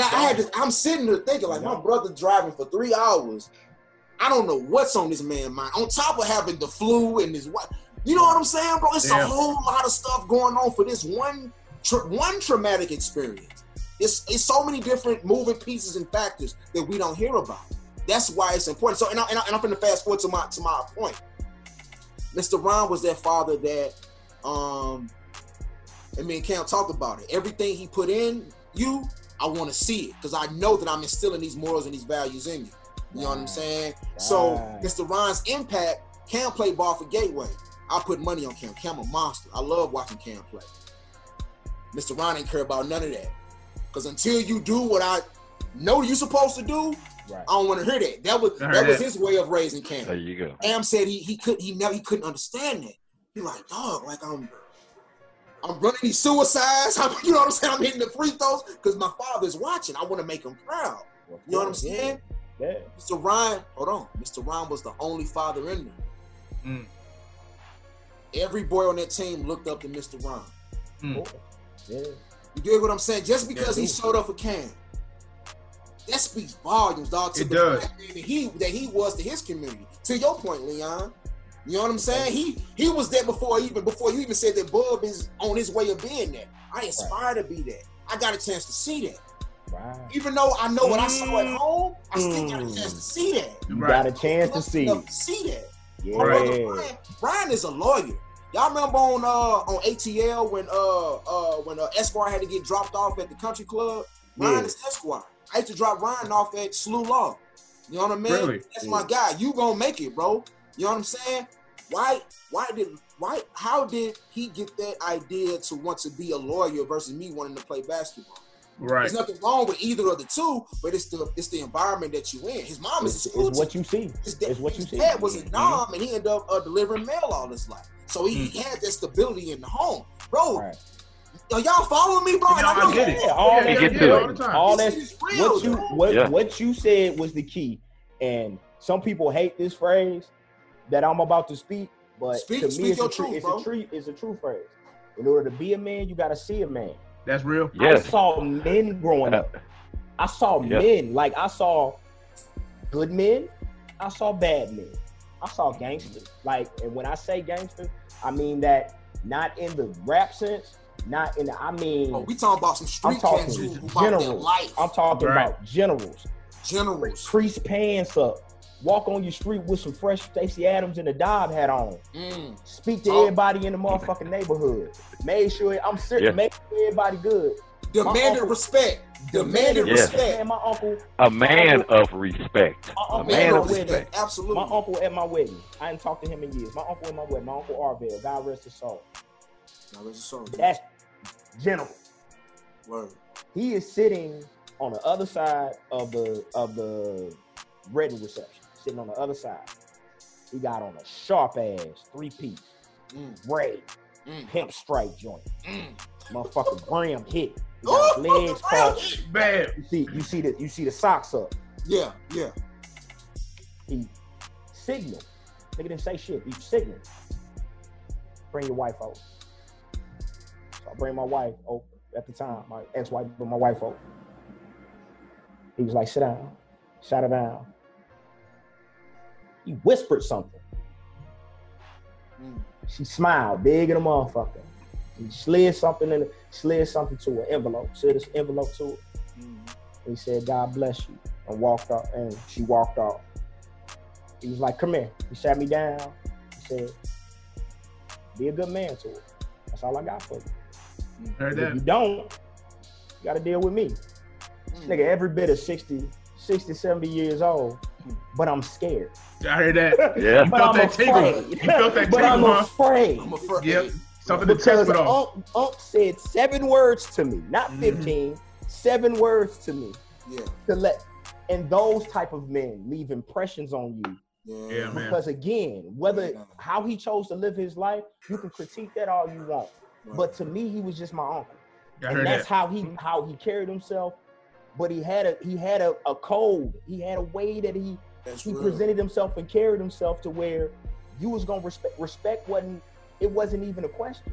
Speaker 4: I had to, I'm sitting there thinking, like, my brother driving for three hours. I don't know what's on this man's mind. On top of having the flu and his what you know what I'm saying, bro? It's a whole lot of stuff going on for this one tra- one traumatic experience. It's it's so many different moving pieces and factors that we don't hear about. That's why it's important. So, and, I, and, I, I'm going to fast forward to my to my point. Mr. Ron was that father that, um, and me and Cam talk about it. Everything he put in you, I want to see it because I know that I'm instilling these morals and these values in you. You know what I'm
Speaker 2: Right.
Speaker 4: saying? So,
Speaker 2: Right.
Speaker 4: Mr. Ron's impact. Cam play ball for Gateway. I put money on Cam. Cam a monster. I love watching Cam play. Mr. Ron didn't care about none of that. Because until you do what I know you're supposed to do,
Speaker 2: Right.
Speaker 4: I don't want to hear that. That was
Speaker 1: I heard
Speaker 4: that was his way of raising Cam.
Speaker 3: There you go.
Speaker 4: Am said he he could he never he couldn't understand that. He like dog like I'm I'm running these suicides. I'm, you know what I'm saying? I'm hitting the free throws because my father's watching. I want to make him proud. You know what I'm saying?
Speaker 2: Yeah.
Speaker 4: Mr. Ryan, hold on. Mr. Ryan was the only father in there.
Speaker 1: Mm.
Speaker 4: Every boy on that team looked up to Mr. Ryan.
Speaker 1: Mm.
Speaker 2: Yeah.
Speaker 4: You dig what I'm saying? Just because
Speaker 1: Yeah.
Speaker 4: he showed up for Cam, that speaks volumes, dog. To
Speaker 1: It
Speaker 4: the
Speaker 1: does.
Speaker 4: that he that he was to his community. To your point, Leon. You know what I'm saying? He he was there before even before you even said that Bub is on his way of being there. I aspire to be that. I got a chance to see that.
Speaker 2: Right.
Speaker 4: Even though I know what I saw at
Speaker 1: Mm.
Speaker 4: home, I still got a
Speaker 2: Mm.
Speaker 4: chance to see that.
Speaker 2: You
Speaker 1: Right.
Speaker 2: got a chance to see.
Speaker 4: enough to see that.
Speaker 2: Yeah.
Speaker 4: Brother Brian, Brian is a lawyer. Y'all remember on uh on ATL when uh uh when uh, Esquire had to get dropped off at the country club? Ryan
Speaker 2: Yeah.
Speaker 4: is Esquire. I used to drop Ryan off at SLU Law. You know what I mean?
Speaker 1: Really?
Speaker 4: That's my guy. You gonna make it, bro. You know what I'm saying? Why why did why how did he get that idea to want to be a lawyer versus me wanting to play basketball?
Speaker 1: Right.
Speaker 4: There's nothing wrong with either of the two, but it's the it's the environment that you in. His mom is a school
Speaker 2: it's what you see.
Speaker 4: his dad,
Speaker 2: It's what you
Speaker 4: his
Speaker 2: see.
Speaker 4: dad was a
Speaker 1: Mhm.
Speaker 4: nom, and he ended up uh, delivering mail all his life. So he, he had that stability in the home, bro.
Speaker 2: Right.
Speaker 4: Are y'all following me, bro?
Speaker 1: No,
Speaker 4: And
Speaker 1: I get it.
Speaker 2: Yeah, all
Speaker 1: Yeah,
Speaker 3: get
Speaker 1: yeah, all
Speaker 3: it.
Speaker 1: the time.
Speaker 2: All
Speaker 4: this
Speaker 2: that
Speaker 4: is real,
Speaker 2: what you what
Speaker 3: Yeah.
Speaker 2: what you said was the key, and some people hate this phrase that I'm about to speak, but
Speaker 4: Speak-
Speaker 2: to me,
Speaker 4: speak
Speaker 2: it's,
Speaker 4: your
Speaker 2: a, true,
Speaker 4: truth,
Speaker 2: it's a true it's a true phrase. In order to be a man, you got to see a man.
Speaker 1: That's real.
Speaker 3: Yes.
Speaker 2: I saw men growing up. I saw
Speaker 3: Yeah.
Speaker 2: men like I saw good men. I saw bad men. I saw gangsters. Like, and when I say gangster, I mean that not in the rap sense, not in the. I mean,
Speaker 4: Oh, we talking about some
Speaker 2: I'm
Speaker 4: street
Speaker 2: talking
Speaker 4: cats who, who about their life.
Speaker 2: I'm talking
Speaker 1: Right.
Speaker 2: about generals.
Speaker 4: Generals.
Speaker 2: Crease pants up. Walk on your street with some fresh Stacy Adams and a Dob hat on.
Speaker 4: Mm.
Speaker 2: Speak to
Speaker 4: Oh.
Speaker 2: everybody in the motherfucking neighborhood. Made sure I'm serious.
Speaker 3: Yeah.
Speaker 2: Make sure everybody good.
Speaker 4: Demanded
Speaker 2: uncle-
Speaker 4: respect. Demanded
Speaker 3: Yeah.
Speaker 4: respect.
Speaker 2: Man, my uncle,
Speaker 3: A man of respect. A man of
Speaker 2: my wedding,
Speaker 3: respect.
Speaker 4: Absolutely.
Speaker 2: my uncle at my wedding. I didn't talk to him in years. My uncle at my wedding. My uncle Arvell. God rest his soul.
Speaker 4: Now, there's a soul.
Speaker 2: That's general.
Speaker 4: Word.
Speaker 2: He is sitting on the other side of the of the wedding reception. Sitting on the other side. He got on a sharp ass three piece,
Speaker 4: Mm.
Speaker 2: gray,
Speaker 4: Mm.
Speaker 2: pimp stripe joint.
Speaker 4: Mm.
Speaker 2: Motherfucker brim hit. He got
Speaker 4: Ooh,
Speaker 2: legs
Speaker 4: real
Speaker 2: crossed.
Speaker 4: shit.
Speaker 1: Bad.
Speaker 2: You see, you see the you see the socks up.
Speaker 4: Yeah, yeah.
Speaker 2: He signaled. Nigga didn't say shit. He signaled. Bring your wife over. So I bring my wife over at the time, my ex-wife, but my wife over. He was like, sit down, shut her down. He whispered something.
Speaker 4: Mm.
Speaker 2: She smiled, big in a motherfucker. He slid something in, slid something to her envelope, slid this envelope to her.
Speaker 4: Mm.
Speaker 2: He said, God bless you, and walked off, and she walked off. He was like, Come here. He sat me down. He said, Be a good man to her. That's all I got for you.
Speaker 1: Heard
Speaker 2: If you don't, you got to deal with me.
Speaker 4: Mm.
Speaker 2: Nigga, every bit of 60, 60, 70 years old, but I'm scared.
Speaker 1: I heard that.
Speaker 3: Yeah.
Speaker 2: But
Speaker 1: felt
Speaker 2: I'm
Speaker 1: that tingle.
Speaker 2: afraid.
Speaker 1: You felt that
Speaker 2: but I'm
Speaker 1: huh?
Speaker 2: afraid.
Speaker 4: I'm afraid.
Speaker 1: Yep. Something to test
Speaker 2: Because
Speaker 1: with all.
Speaker 2: Unc, Unc said seven words to me, not
Speaker 1: Mhm.
Speaker 2: 15, seven words to me
Speaker 4: Yeah.
Speaker 2: to let, and those type of men leave impressions on you
Speaker 4: Yeah.
Speaker 1: Yeah, man.
Speaker 2: Because again, whether how he chose to live his life, you can critique that all you want.
Speaker 4: Right.
Speaker 2: But to me, he was just my uncle,
Speaker 1: I
Speaker 2: and
Speaker 1: heard
Speaker 2: that's
Speaker 1: that.
Speaker 2: how he how he carried himself. But he had a he had a, a code. He had a way that he
Speaker 4: That's
Speaker 2: he
Speaker 4: real.
Speaker 2: presented himself and carried himself to where you was gonna respect respect wasn't it wasn't even a question.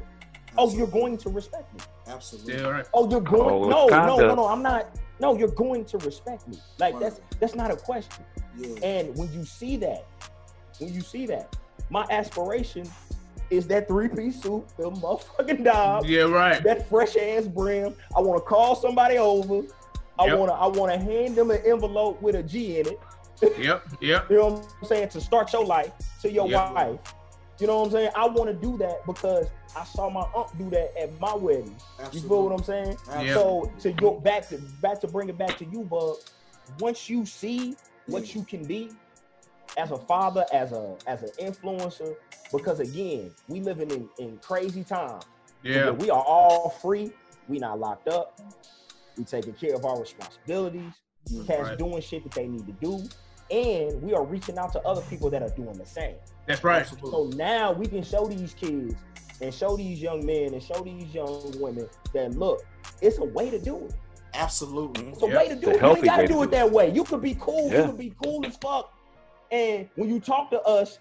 Speaker 2: Oh, you're going to respect me.
Speaker 4: Absolutely.
Speaker 1: Yeah, right.
Speaker 2: Oh, you're going.
Speaker 3: Oh,
Speaker 2: no, no, no, no. I'm not. No, you're going to respect me. Like
Speaker 4: Right.
Speaker 2: that's that's not a question.
Speaker 4: Yeah.
Speaker 2: And when you see that, when you see that, my aspiration is that three piece suit, the motherfucking dog,
Speaker 1: Yeah, right.
Speaker 2: that fresh ass brim. I want to call somebody over. I
Speaker 1: Yep.
Speaker 2: want to I want to hand them an envelope with a G in it.
Speaker 1: Yep, yep.
Speaker 2: You know what I'm saying? To start your life to your
Speaker 1: Yep.
Speaker 2: wife. You know what I'm saying? I want to do that because I saw my aunt do that at my wedding. You feel what I'm saying?
Speaker 1: Yeah.
Speaker 2: So to go back to back to bring it back to you, Bub. Once you see what mm. you can be as a father, as a as an influencer, because again, we living in in crazy times.
Speaker 1: Yeah,
Speaker 2: We are all free. We not locked up. We taking care of our responsibilities. Mm-hmm. Cats
Speaker 1: Right.
Speaker 2: doing shit that they need to do, and we are reaching out to other people that are doing the same.
Speaker 1: That's right.
Speaker 2: So now we can show these kids and show these young men and show these young women that look, it's a way to do it.
Speaker 4: Absolutely.
Speaker 2: It's a
Speaker 1: Yeah.
Speaker 2: way to do
Speaker 3: It's
Speaker 2: it. You ain't gotta
Speaker 3: way to
Speaker 2: do it
Speaker 3: do
Speaker 2: that way. You could be cool.
Speaker 3: Yeah.
Speaker 2: You could be cool as fuck. And when you talk to us,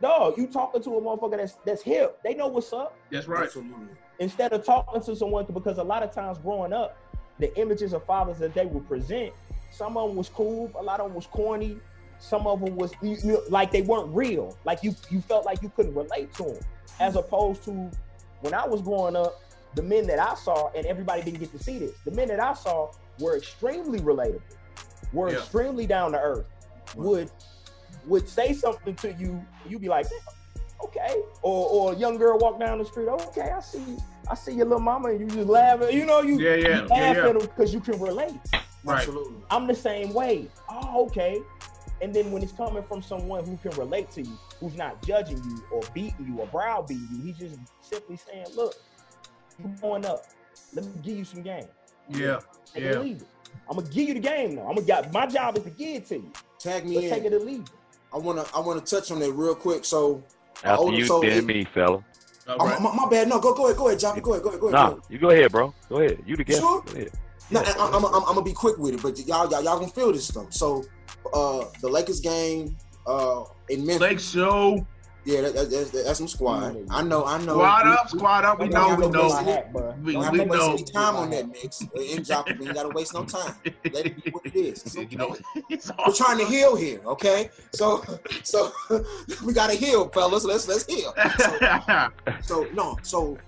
Speaker 2: dog, you talking to a motherfucker that's that's hip. They know what's up.
Speaker 1: That's right.
Speaker 4: Absolutely.
Speaker 2: Instead of talking to someone, because a lot of times growing up, the images of fathers that they would present, some of them was cool, a lot of them was corny, some of them was you like they weren't real. Like you, you felt like you couldn't relate to them, as opposed to when I was growing up, the men that I saw, and everybody didn't get to see this. The men that I saw were extremely relatable, were
Speaker 1: Yeah.
Speaker 2: extremely down to earth, would would say something to you, you'd be like, okay. Or or a young girl walk down the street, oh, okay, I see I see your little mama, and you just laugh you know, you,
Speaker 1: Yeah, yeah,
Speaker 2: you
Speaker 1: yeah,
Speaker 2: laugh
Speaker 1: yeah.
Speaker 2: at them because you can relate.
Speaker 1: Right.
Speaker 4: Absolutely.
Speaker 2: I'm the same way. Oh, okay. And then when it's coming from someone who can relate to you, who's not judging you or beating you or browbeating you, he's just simply saying, look, you going up. Let me give you some game.
Speaker 1: Yeah.
Speaker 2: Take
Speaker 1: Yeah.
Speaker 2: or leave it. I'm gonna give you the game now. I'm gonna get my job is to give it to you.
Speaker 4: Tag me
Speaker 2: Let's
Speaker 4: in.
Speaker 2: take it or leave it.
Speaker 4: I wanna I wanna touch on that real quick. So
Speaker 3: After you,
Speaker 4: so
Speaker 3: then
Speaker 4: it-
Speaker 3: me, fella.
Speaker 1: All
Speaker 4: oh,
Speaker 1: right.
Speaker 4: my, my bad. No, go go ahead, go ahead, Joppy. Go ahead, go ahead, go ahead.
Speaker 3: Nah,
Speaker 4: go ahead.
Speaker 3: you go ahead, bro. Go ahead. You the guest.
Speaker 4: Sure?
Speaker 3: Go ahead.
Speaker 4: No,
Speaker 3: Yeah.
Speaker 4: I, I'm, I'm, I'm gonna be quick with it, but y'all y'all y'all gonna feel this stuff. So uh the Lakers game uh in Memphis.
Speaker 1: Lake Show.
Speaker 4: Yeah, that, that, that's, that's some squad. I know, I know.
Speaker 1: Squad
Speaker 4: We-
Speaker 1: up, squad up. We
Speaker 4: we
Speaker 1: know,
Speaker 4: don't
Speaker 1: we
Speaker 4: have
Speaker 1: know.
Speaker 4: to
Speaker 2: hat.
Speaker 1: We,
Speaker 4: Don't have to waste
Speaker 1: know.
Speaker 4: any time on that mix. In Joppy, we ain't gotta waste no time. Let it be what it is. It's
Speaker 1: You know,
Speaker 4: okay.
Speaker 1: it's
Speaker 4: We're trying to heal here, okay? So, so we gotta heal, fellas. Let's let's heal. So, so no, so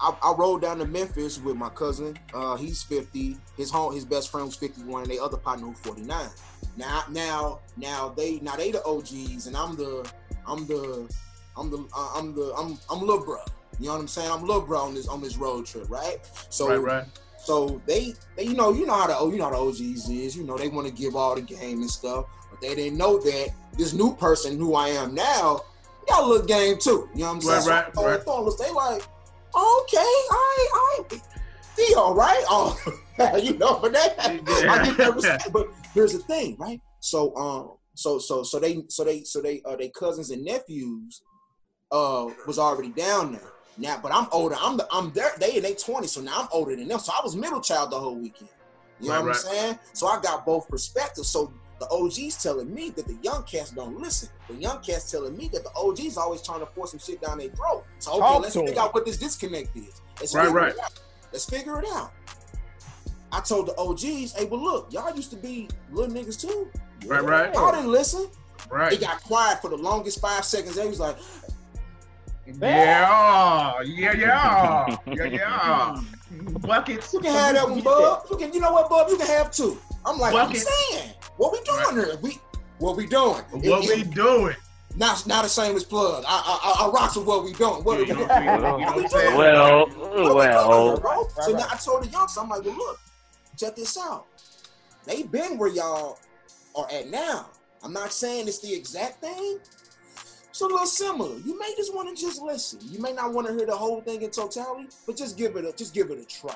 Speaker 4: I, I rode down to Memphis with my cousin. Uh, he's 50. His home, his best friend was 51, and the other partner who's 49. Now, now, now they now they the OGs, and I'm the I'm the I'm the uh, I'm the I'm I'm little bro. You know what I'm saying? I'm little bro on this on this road trip, right? So
Speaker 1: right, right.
Speaker 4: so they, they, you know, you know how the oh, you know how the OGs is. You know, they want to give all the game and stuff, but they didn't know that this new person who I am now got a little game too. You know what I'm saying?
Speaker 1: Right,
Speaker 4: so
Speaker 1: right,
Speaker 4: I
Speaker 1: right.
Speaker 4: they like, okay, all right, Theo, right? Oh, you know, but that I get that respect. But here's the thing, right? So, um, so so so they so they so they uh they cousins and nephews uh was already down there. Now, but I'm older. I'm the I'm there. They in they 20, so now I'm older than them. So I was middle child the whole weekend. You know
Speaker 1: Right,
Speaker 4: what
Speaker 1: right.
Speaker 4: I'm saying? So I got both perspectives. So the OGs telling me that the young cats don't listen. The young cats telling me that the OGs always trying to force some shit down their throat. So okay,
Speaker 2: Talk
Speaker 4: let's
Speaker 2: figure
Speaker 4: figure
Speaker 2: 'em.
Speaker 4: out what this disconnect is. Let's
Speaker 1: Right, right.
Speaker 4: out. Let's figure it out. I told the OGs, hey, well look, y'all used to be little niggas too.
Speaker 1: Right, right.
Speaker 4: Y'all didn't listen.
Speaker 1: Right.
Speaker 4: It got quiet for the longest five seconds. They was like,
Speaker 1: Yeah, yeah, yeah, yeah, yeah. Buckets.
Speaker 4: You can have that one, Bub. You can, you know what, Bub? You can have two. I'm like,
Speaker 1: Bucket.
Speaker 4: I'm saying, what we doing here? We, what we doing?
Speaker 1: What
Speaker 4: It-
Speaker 1: we
Speaker 4: it-
Speaker 1: doing?
Speaker 4: not, not a shameless plug. I, I, I, I rocks with what we doing. What,
Speaker 1: you know, you know saying?
Speaker 3: Well,
Speaker 4: we doing,
Speaker 3: well.
Speaker 4: bro?
Speaker 2: Right,
Speaker 4: so now. I told the youngsters, I'm like, well, look, check this out. They been where y'all are at now. I'm not saying it's the exact thing. It's a little similar. You may just want to just listen. You may not want to hear the whole thing in totality, but just give it a just give it a try.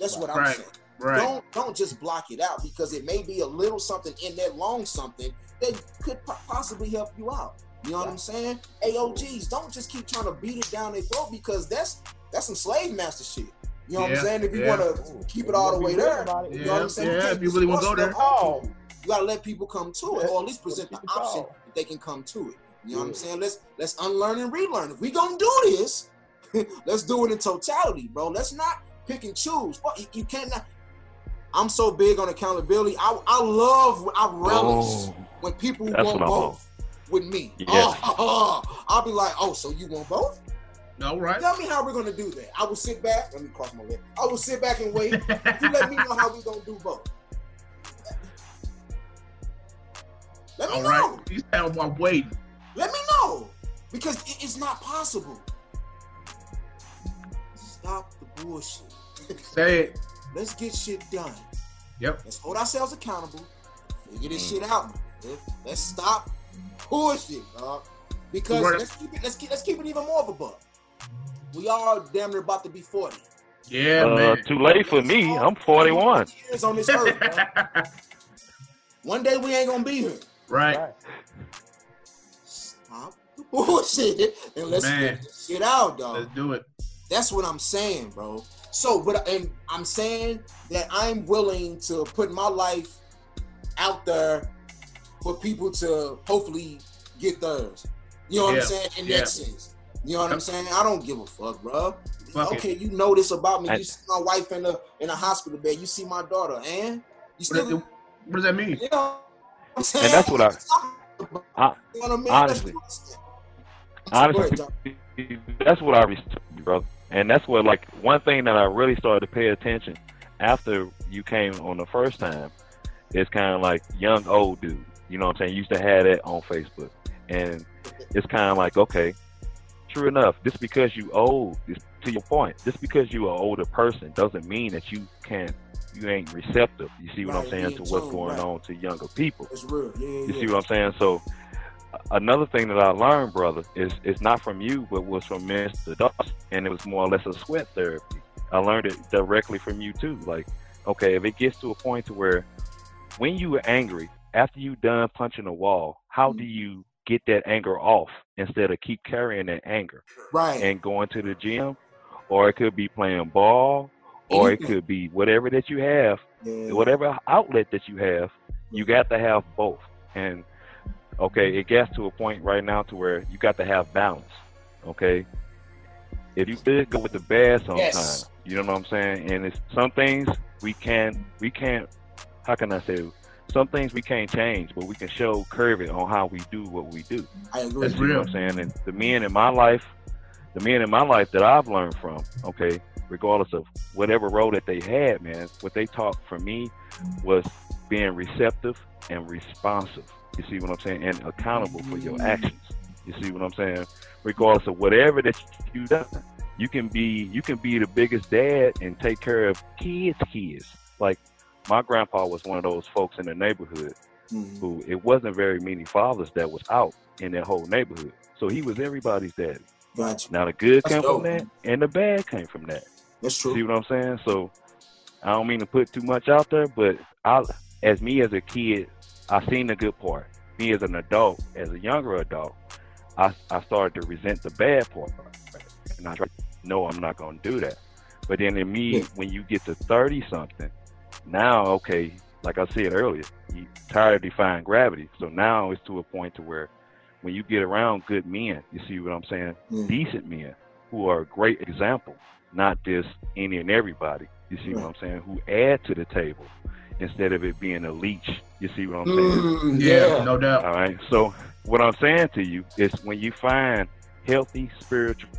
Speaker 4: That's what I'm
Speaker 1: Right.
Speaker 4: saying.
Speaker 1: Right.
Speaker 4: Don't don't just block it out because it may be a little something in that long something that could po- possibly help you out. You know what I'm saying? AOGs, don't just keep trying to beat it down their throat because that's that's some slave master shit. You know what I'm saying? If you
Speaker 1: yeah.
Speaker 4: want to keep it all the way there, you know what I'm saying?
Speaker 1: Yeah,
Speaker 4: can't
Speaker 1: if you really wanna go there.
Speaker 4: stuff on people. You gotta let people come to it, or at least present the option
Speaker 2: all.
Speaker 4: that they can come to it. You know what I'm saying? Let's let's unlearn and relearn. If we gonna do this, let's do it in totality, bro. Let's not pick and choose. Well, you, you can't. Not, I'm so big on accountability. I I love, I relish
Speaker 3: Oh,
Speaker 4: when people want
Speaker 3: what I'm
Speaker 4: both with me.
Speaker 3: Yes.
Speaker 4: Oh, I'll be like, oh, so you want both?
Speaker 1: No, right.
Speaker 4: Tell me how we're gonna do that. I will sit back. Let me cross my leg. I will sit back and wait. you let me know how we gonna do both. Let me
Speaker 1: All
Speaker 4: know.
Speaker 1: right. You sound I'm waiting.
Speaker 4: Let me know because it's not possible. Stop the bullshit.
Speaker 1: Say it.
Speaker 4: Let's get shit done.
Speaker 1: Yep.
Speaker 4: Let's hold ourselves accountable. Figure this
Speaker 3: Mm.
Speaker 4: shit out. Let's stop bullshit, dog. Because
Speaker 1: Right.
Speaker 4: let's keep it. Let's keep. Let's keep it even more of a buck. We all damn near about to be forty.
Speaker 1: Yeah,
Speaker 3: uh,
Speaker 1: man.
Speaker 3: too late for me. I'm 41.
Speaker 4: Years on this earth, bro. One day we ain't gonna be here.
Speaker 1: Right.
Speaker 2: Right.
Speaker 4: Stop the bullshit and let's
Speaker 1: Man.
Speaker 4: get shit out, dog.
Speaker 1: Let's do it.
Speaker 4: That's what I'm saying, bro. So, but and I'm saying that I'm willing to put my life out there for people to hopefully get theirs. You know what
Speaker 1: Yeah,
Speaker 4: I'm saying? In
Speaker 1: yeah.
Speaker 4: that sense. You know what I'm saying? I don't give a fuck, bro.
Speaker 1: Fuck it.
Speaker 4: okay, you know this about me.
Speaker 3: I-
Speaker 4: you see my wife in the in a hospital bed. You see my daughter, and you
Speaker 1: What,
Speaker 4: still,
Speaker 1: does- what does that mean?
Speaker 4: you know what I'm saying?
Speaker 3: And that's what I- I-
Speaker 4: you know what I mean?
Speaker 3: honestly-
Speaker 4: That's what I'm saying. Go ahead,
Speaker 3: honestly, that's what I respect, you, brother. And that's what, like, one thing that I really started to pay attention after you came on the first time is kind of like young old dude. You know what I'm saying? You used to have that on Facebook, and it's kind of like, okay, true enough. Just because you old, this, to your point, just because you're an older person doesn't mean that you can't, you ain't receptive. You see what I'm saying to what's going
Speaker 4: right.
Speaker 3: on to younger people.
Speaker 4: It's real. Yeah, yeah,
Speaker 3: You see what I'm saying? So another thing that I learned, brother, is it's not from you, but was from Mr. Dawson, and it was more or less a sweat therapy. I learned it directly from you too. Like, okay, if it gets to a point to where when you are angry, after you done punching a wall, how do mm-hmm. you get that anger off instead of keep carrying that anger
Speaker 4: right.
Speaker 3: and going to the gym, or it could be playing ball, or it could be whatever that you have
Speaker 4: Yeah.
Speaker 3: whatever outlet that you have, you got to have both. And okay, it gets to a point right now to where you got to have balance. Okay, if you did go with the bad sometimes,
Speaker 4: Yes.
Speaker 3: you know what I'm saying. And it's some things we can't, we can't. How can I say? Some things we can't change, but we can show curve it on how we do what we do.
Speaker 4: I agree.
Speaker 1: That's
Speaker 3: You know what I'm saying? And the men in my life, the men in my life that I've learned from, okay, regardless of whatever role that they had, man, what they taught for me was being receptive and responsive. You see what I'm saying? And accountable for your actions. You see what I'm saying? Regardless of whatever that you done, you can be you can be the biggest dad and take care of kids' kids. Like my grandpa was one of those folks in the neighborhood
Speaker 4: Mhm.
Speaker 3: who it wasn't very many fathers that was out in that whole neighborhood. So he was everybody's daddy.
Speaker 4: Got you.
Speaker 3: Now the good
Speaker 4: That's
Speaker 3: came
Speaker 4: dope.
Speaker 3: from that and the bad came from that.
Speaker 4: That's true.
Speaker 3: See what I'm saying? So I don't mean to put too much out there, but I as me as a kid, I seen the good part. Me as an adult, as a younger adult, I, I started to resent the bad part. And I tried, no, I'm not gonna do that. But then in me,
Speaker 4: Yeah.
Speaker 3: when you get to thirty something, now okay, like I said earlier, you tired of defying gravity. So now it's to a point to where when you get around good men, you see what I'm saying?
Speaker 4: Yeah.
Speaker 3: Decent men who are a great example, not just any and everybody. You see what I'm saying? Who add to the table instead of it being a leech. You see what I'm saying?
Speaker 4: Mm,
Speaker 1: Yeah,
Speaker 4: yeah.
Speaker 1: no doubt.
Speaker 3: All right. So what I'm saying to you is when you find healthy spiritual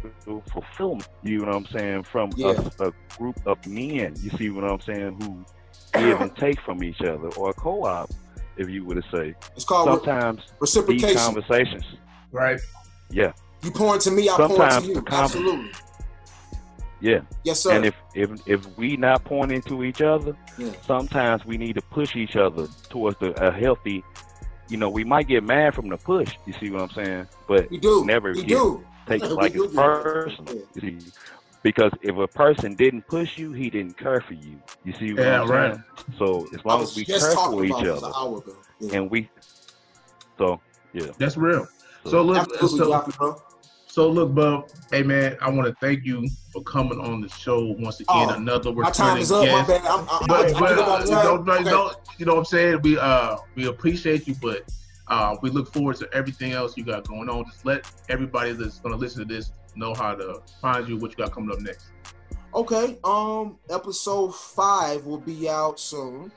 Speaker 3: fulfillment, you know what I'm saying, from
Speaker 4: Yeah.
Speaker 3: a, a group of men, you see what I'm saying, who give and take from each other, or a co-op, if you were to say.
Speaker 4: It's called re-
Speaker 3: Sometimes these conversations,
Speaker 1: Right.
Speaker 3: yeah,
Speaker 4: You pour to me, I pour
Speaker 3: Sometimes
Speaker 4: into you.
Speaker 3: the conver-
Speaker 4: Absolutely.
Speaker 3: yeah.
Speaker 4: Yes, sir.
Speaker 3: And if if if we not pointing to each other,
Speaker 4: Yeah.
Speaker 3: sometimes we need to push each other towards the, a healthy. You know, we might get mad from the push. You see what I'm saying? But
Speaker 4: we do.
Speaker 3: never
Speaker 4: we
Speaker 3: get-
Speaker 4: do.
Speaker 3: take it like it's
Speaker 4: do that.
Speaker 3: personal.
Speaker 4: Yeah.
Speaker 3: You see, because if a person didn't push you, he didn't care for you. You see what
Speaker 1: Yeah,
Speaker 3: I'm
Speaker 1: right.
Speaker 3: saying? So as long as we
Speaker 4: just
Speaker 3: care
Speaker 4: talking
Speaker 3: for each other
Speaker 4: an hour ago. Yeah.
Speaker 3: and we, so yeah.
Speaker 1: That's real. So look,
Speaker 4: Absolutely,
Speaker 1: so, so look, Bub. Hey man, I want to thank you for coming on the show once again.
Speaker 4: Oh,
Speaker 1: Another
Speaker 4: My time
Speaker 1: returning
Speaker 4: is up. My bad. I'm, I'm,
Speaker 1: But,
Speaker 4: I'm,
Speaker 1: but uh, you know, but,
Speaker 4: Okay.
Speaker 1: no, you know what I'm saying? We uh we appreciate you, but uh we look forward to everything else you got going on. Just let everybody that's gonna listen to this know how to find you, what you got coming up next.
Speaker 4: Okay. Um, episode five will be out soon.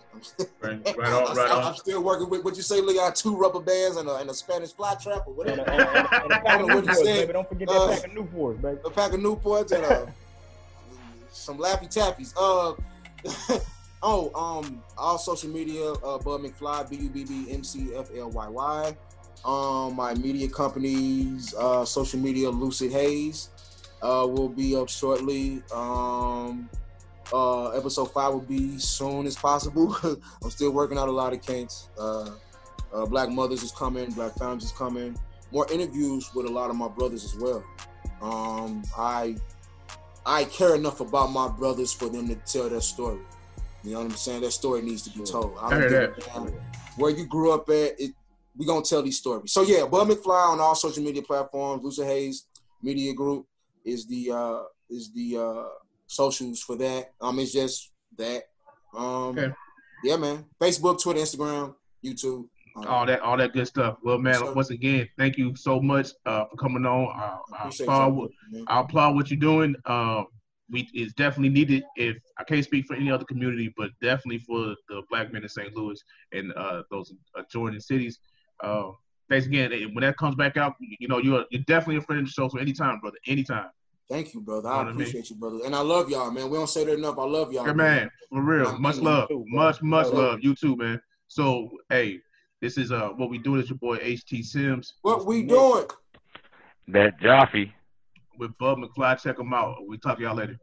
Speaker 1: Right, right on, right
Speaker 4: I'm,
Speaker 1: on.
Speaker 4: still working with what you say. Look, I got two rubber bands and a, and a Spanish fly trap or
Speaker 2: And
Speaker 4: whatever.
Speaker 2: a, and a, and a, and a pack of
Speaker 4: I don't know what he
Speaker 2: Newports,
Speaker 4: said.
Speaker 2: baby. Don't forget that
Speaker 4: Uh,
Speaker 2: pack of Newports, baby.
Speaker 4: a pack of Newports and uh, some Laffy Taffies. Uh, oh, um, all social media, uh, Bubb McFly, B U B B M C F L Y Y. Um, my media companies, uh, social media, Lucid Haze, uh, will be up shortly. Um, uh, episode five will be soon as possible. I'm still working out a lot of kinks. Uh, uh, Black Mothers is coming, Black Founders is coming. More interviews with a lot of my brothers as well. Um, I I care enough about my brothers for them to tell their story. You know what I'm saying? That story needs to be told. I don't
Speaker 1: heard
Speaker 4: give a
Speaker 1: that.
Speaker 4: damn where you grew up at. It, we gonna tell these stories. So yeah, Bubb McFly on all social media platforms. Lucid Haze Media Group is the uh is the uh socials for that. Um, it's just that. Um,
Speaker 1: Okay.
Speaker 4: yeah, man. Facebook, Twitter, Instagram, YouTube. Um,
Speaker 1: all that all that good stuff. Well, man, once again, thank you so much uh, for coming on. Uh, I applaud, what- I applaud what you're doing. Um, we it's definitely needed. If I can't speak for any other community, but definitely for the black men in St. Louis and uh, those adjoining cities. Uh, thanks again. And When that comes back out, you know you're you're definitely a friend of the show. So anytime, brother, anytime.
Speaker 4: Thank you, brother.
Speaker 1: Know what
Speaker 4: I
Speaker 1: I mean?
Speaker 4: appreciate you, brother. And I love y'all, man. We don't say that enough. I love y'all.
Speaker 1: Good man, for real.
Speaker 4: I'm
Speaker 1: Much love,
Speaker 2: too,
Speaker 1: much much
Speaker 4: Love.
Speaker 1: love. You too, man. So hey, this is uh what we do. Is your boy HT Sims
Speaker 4: What we doing?
Speaker 3: That Jaffe.
Speaker 1: with Bubb McFly. Check him out. We talk to y'all later.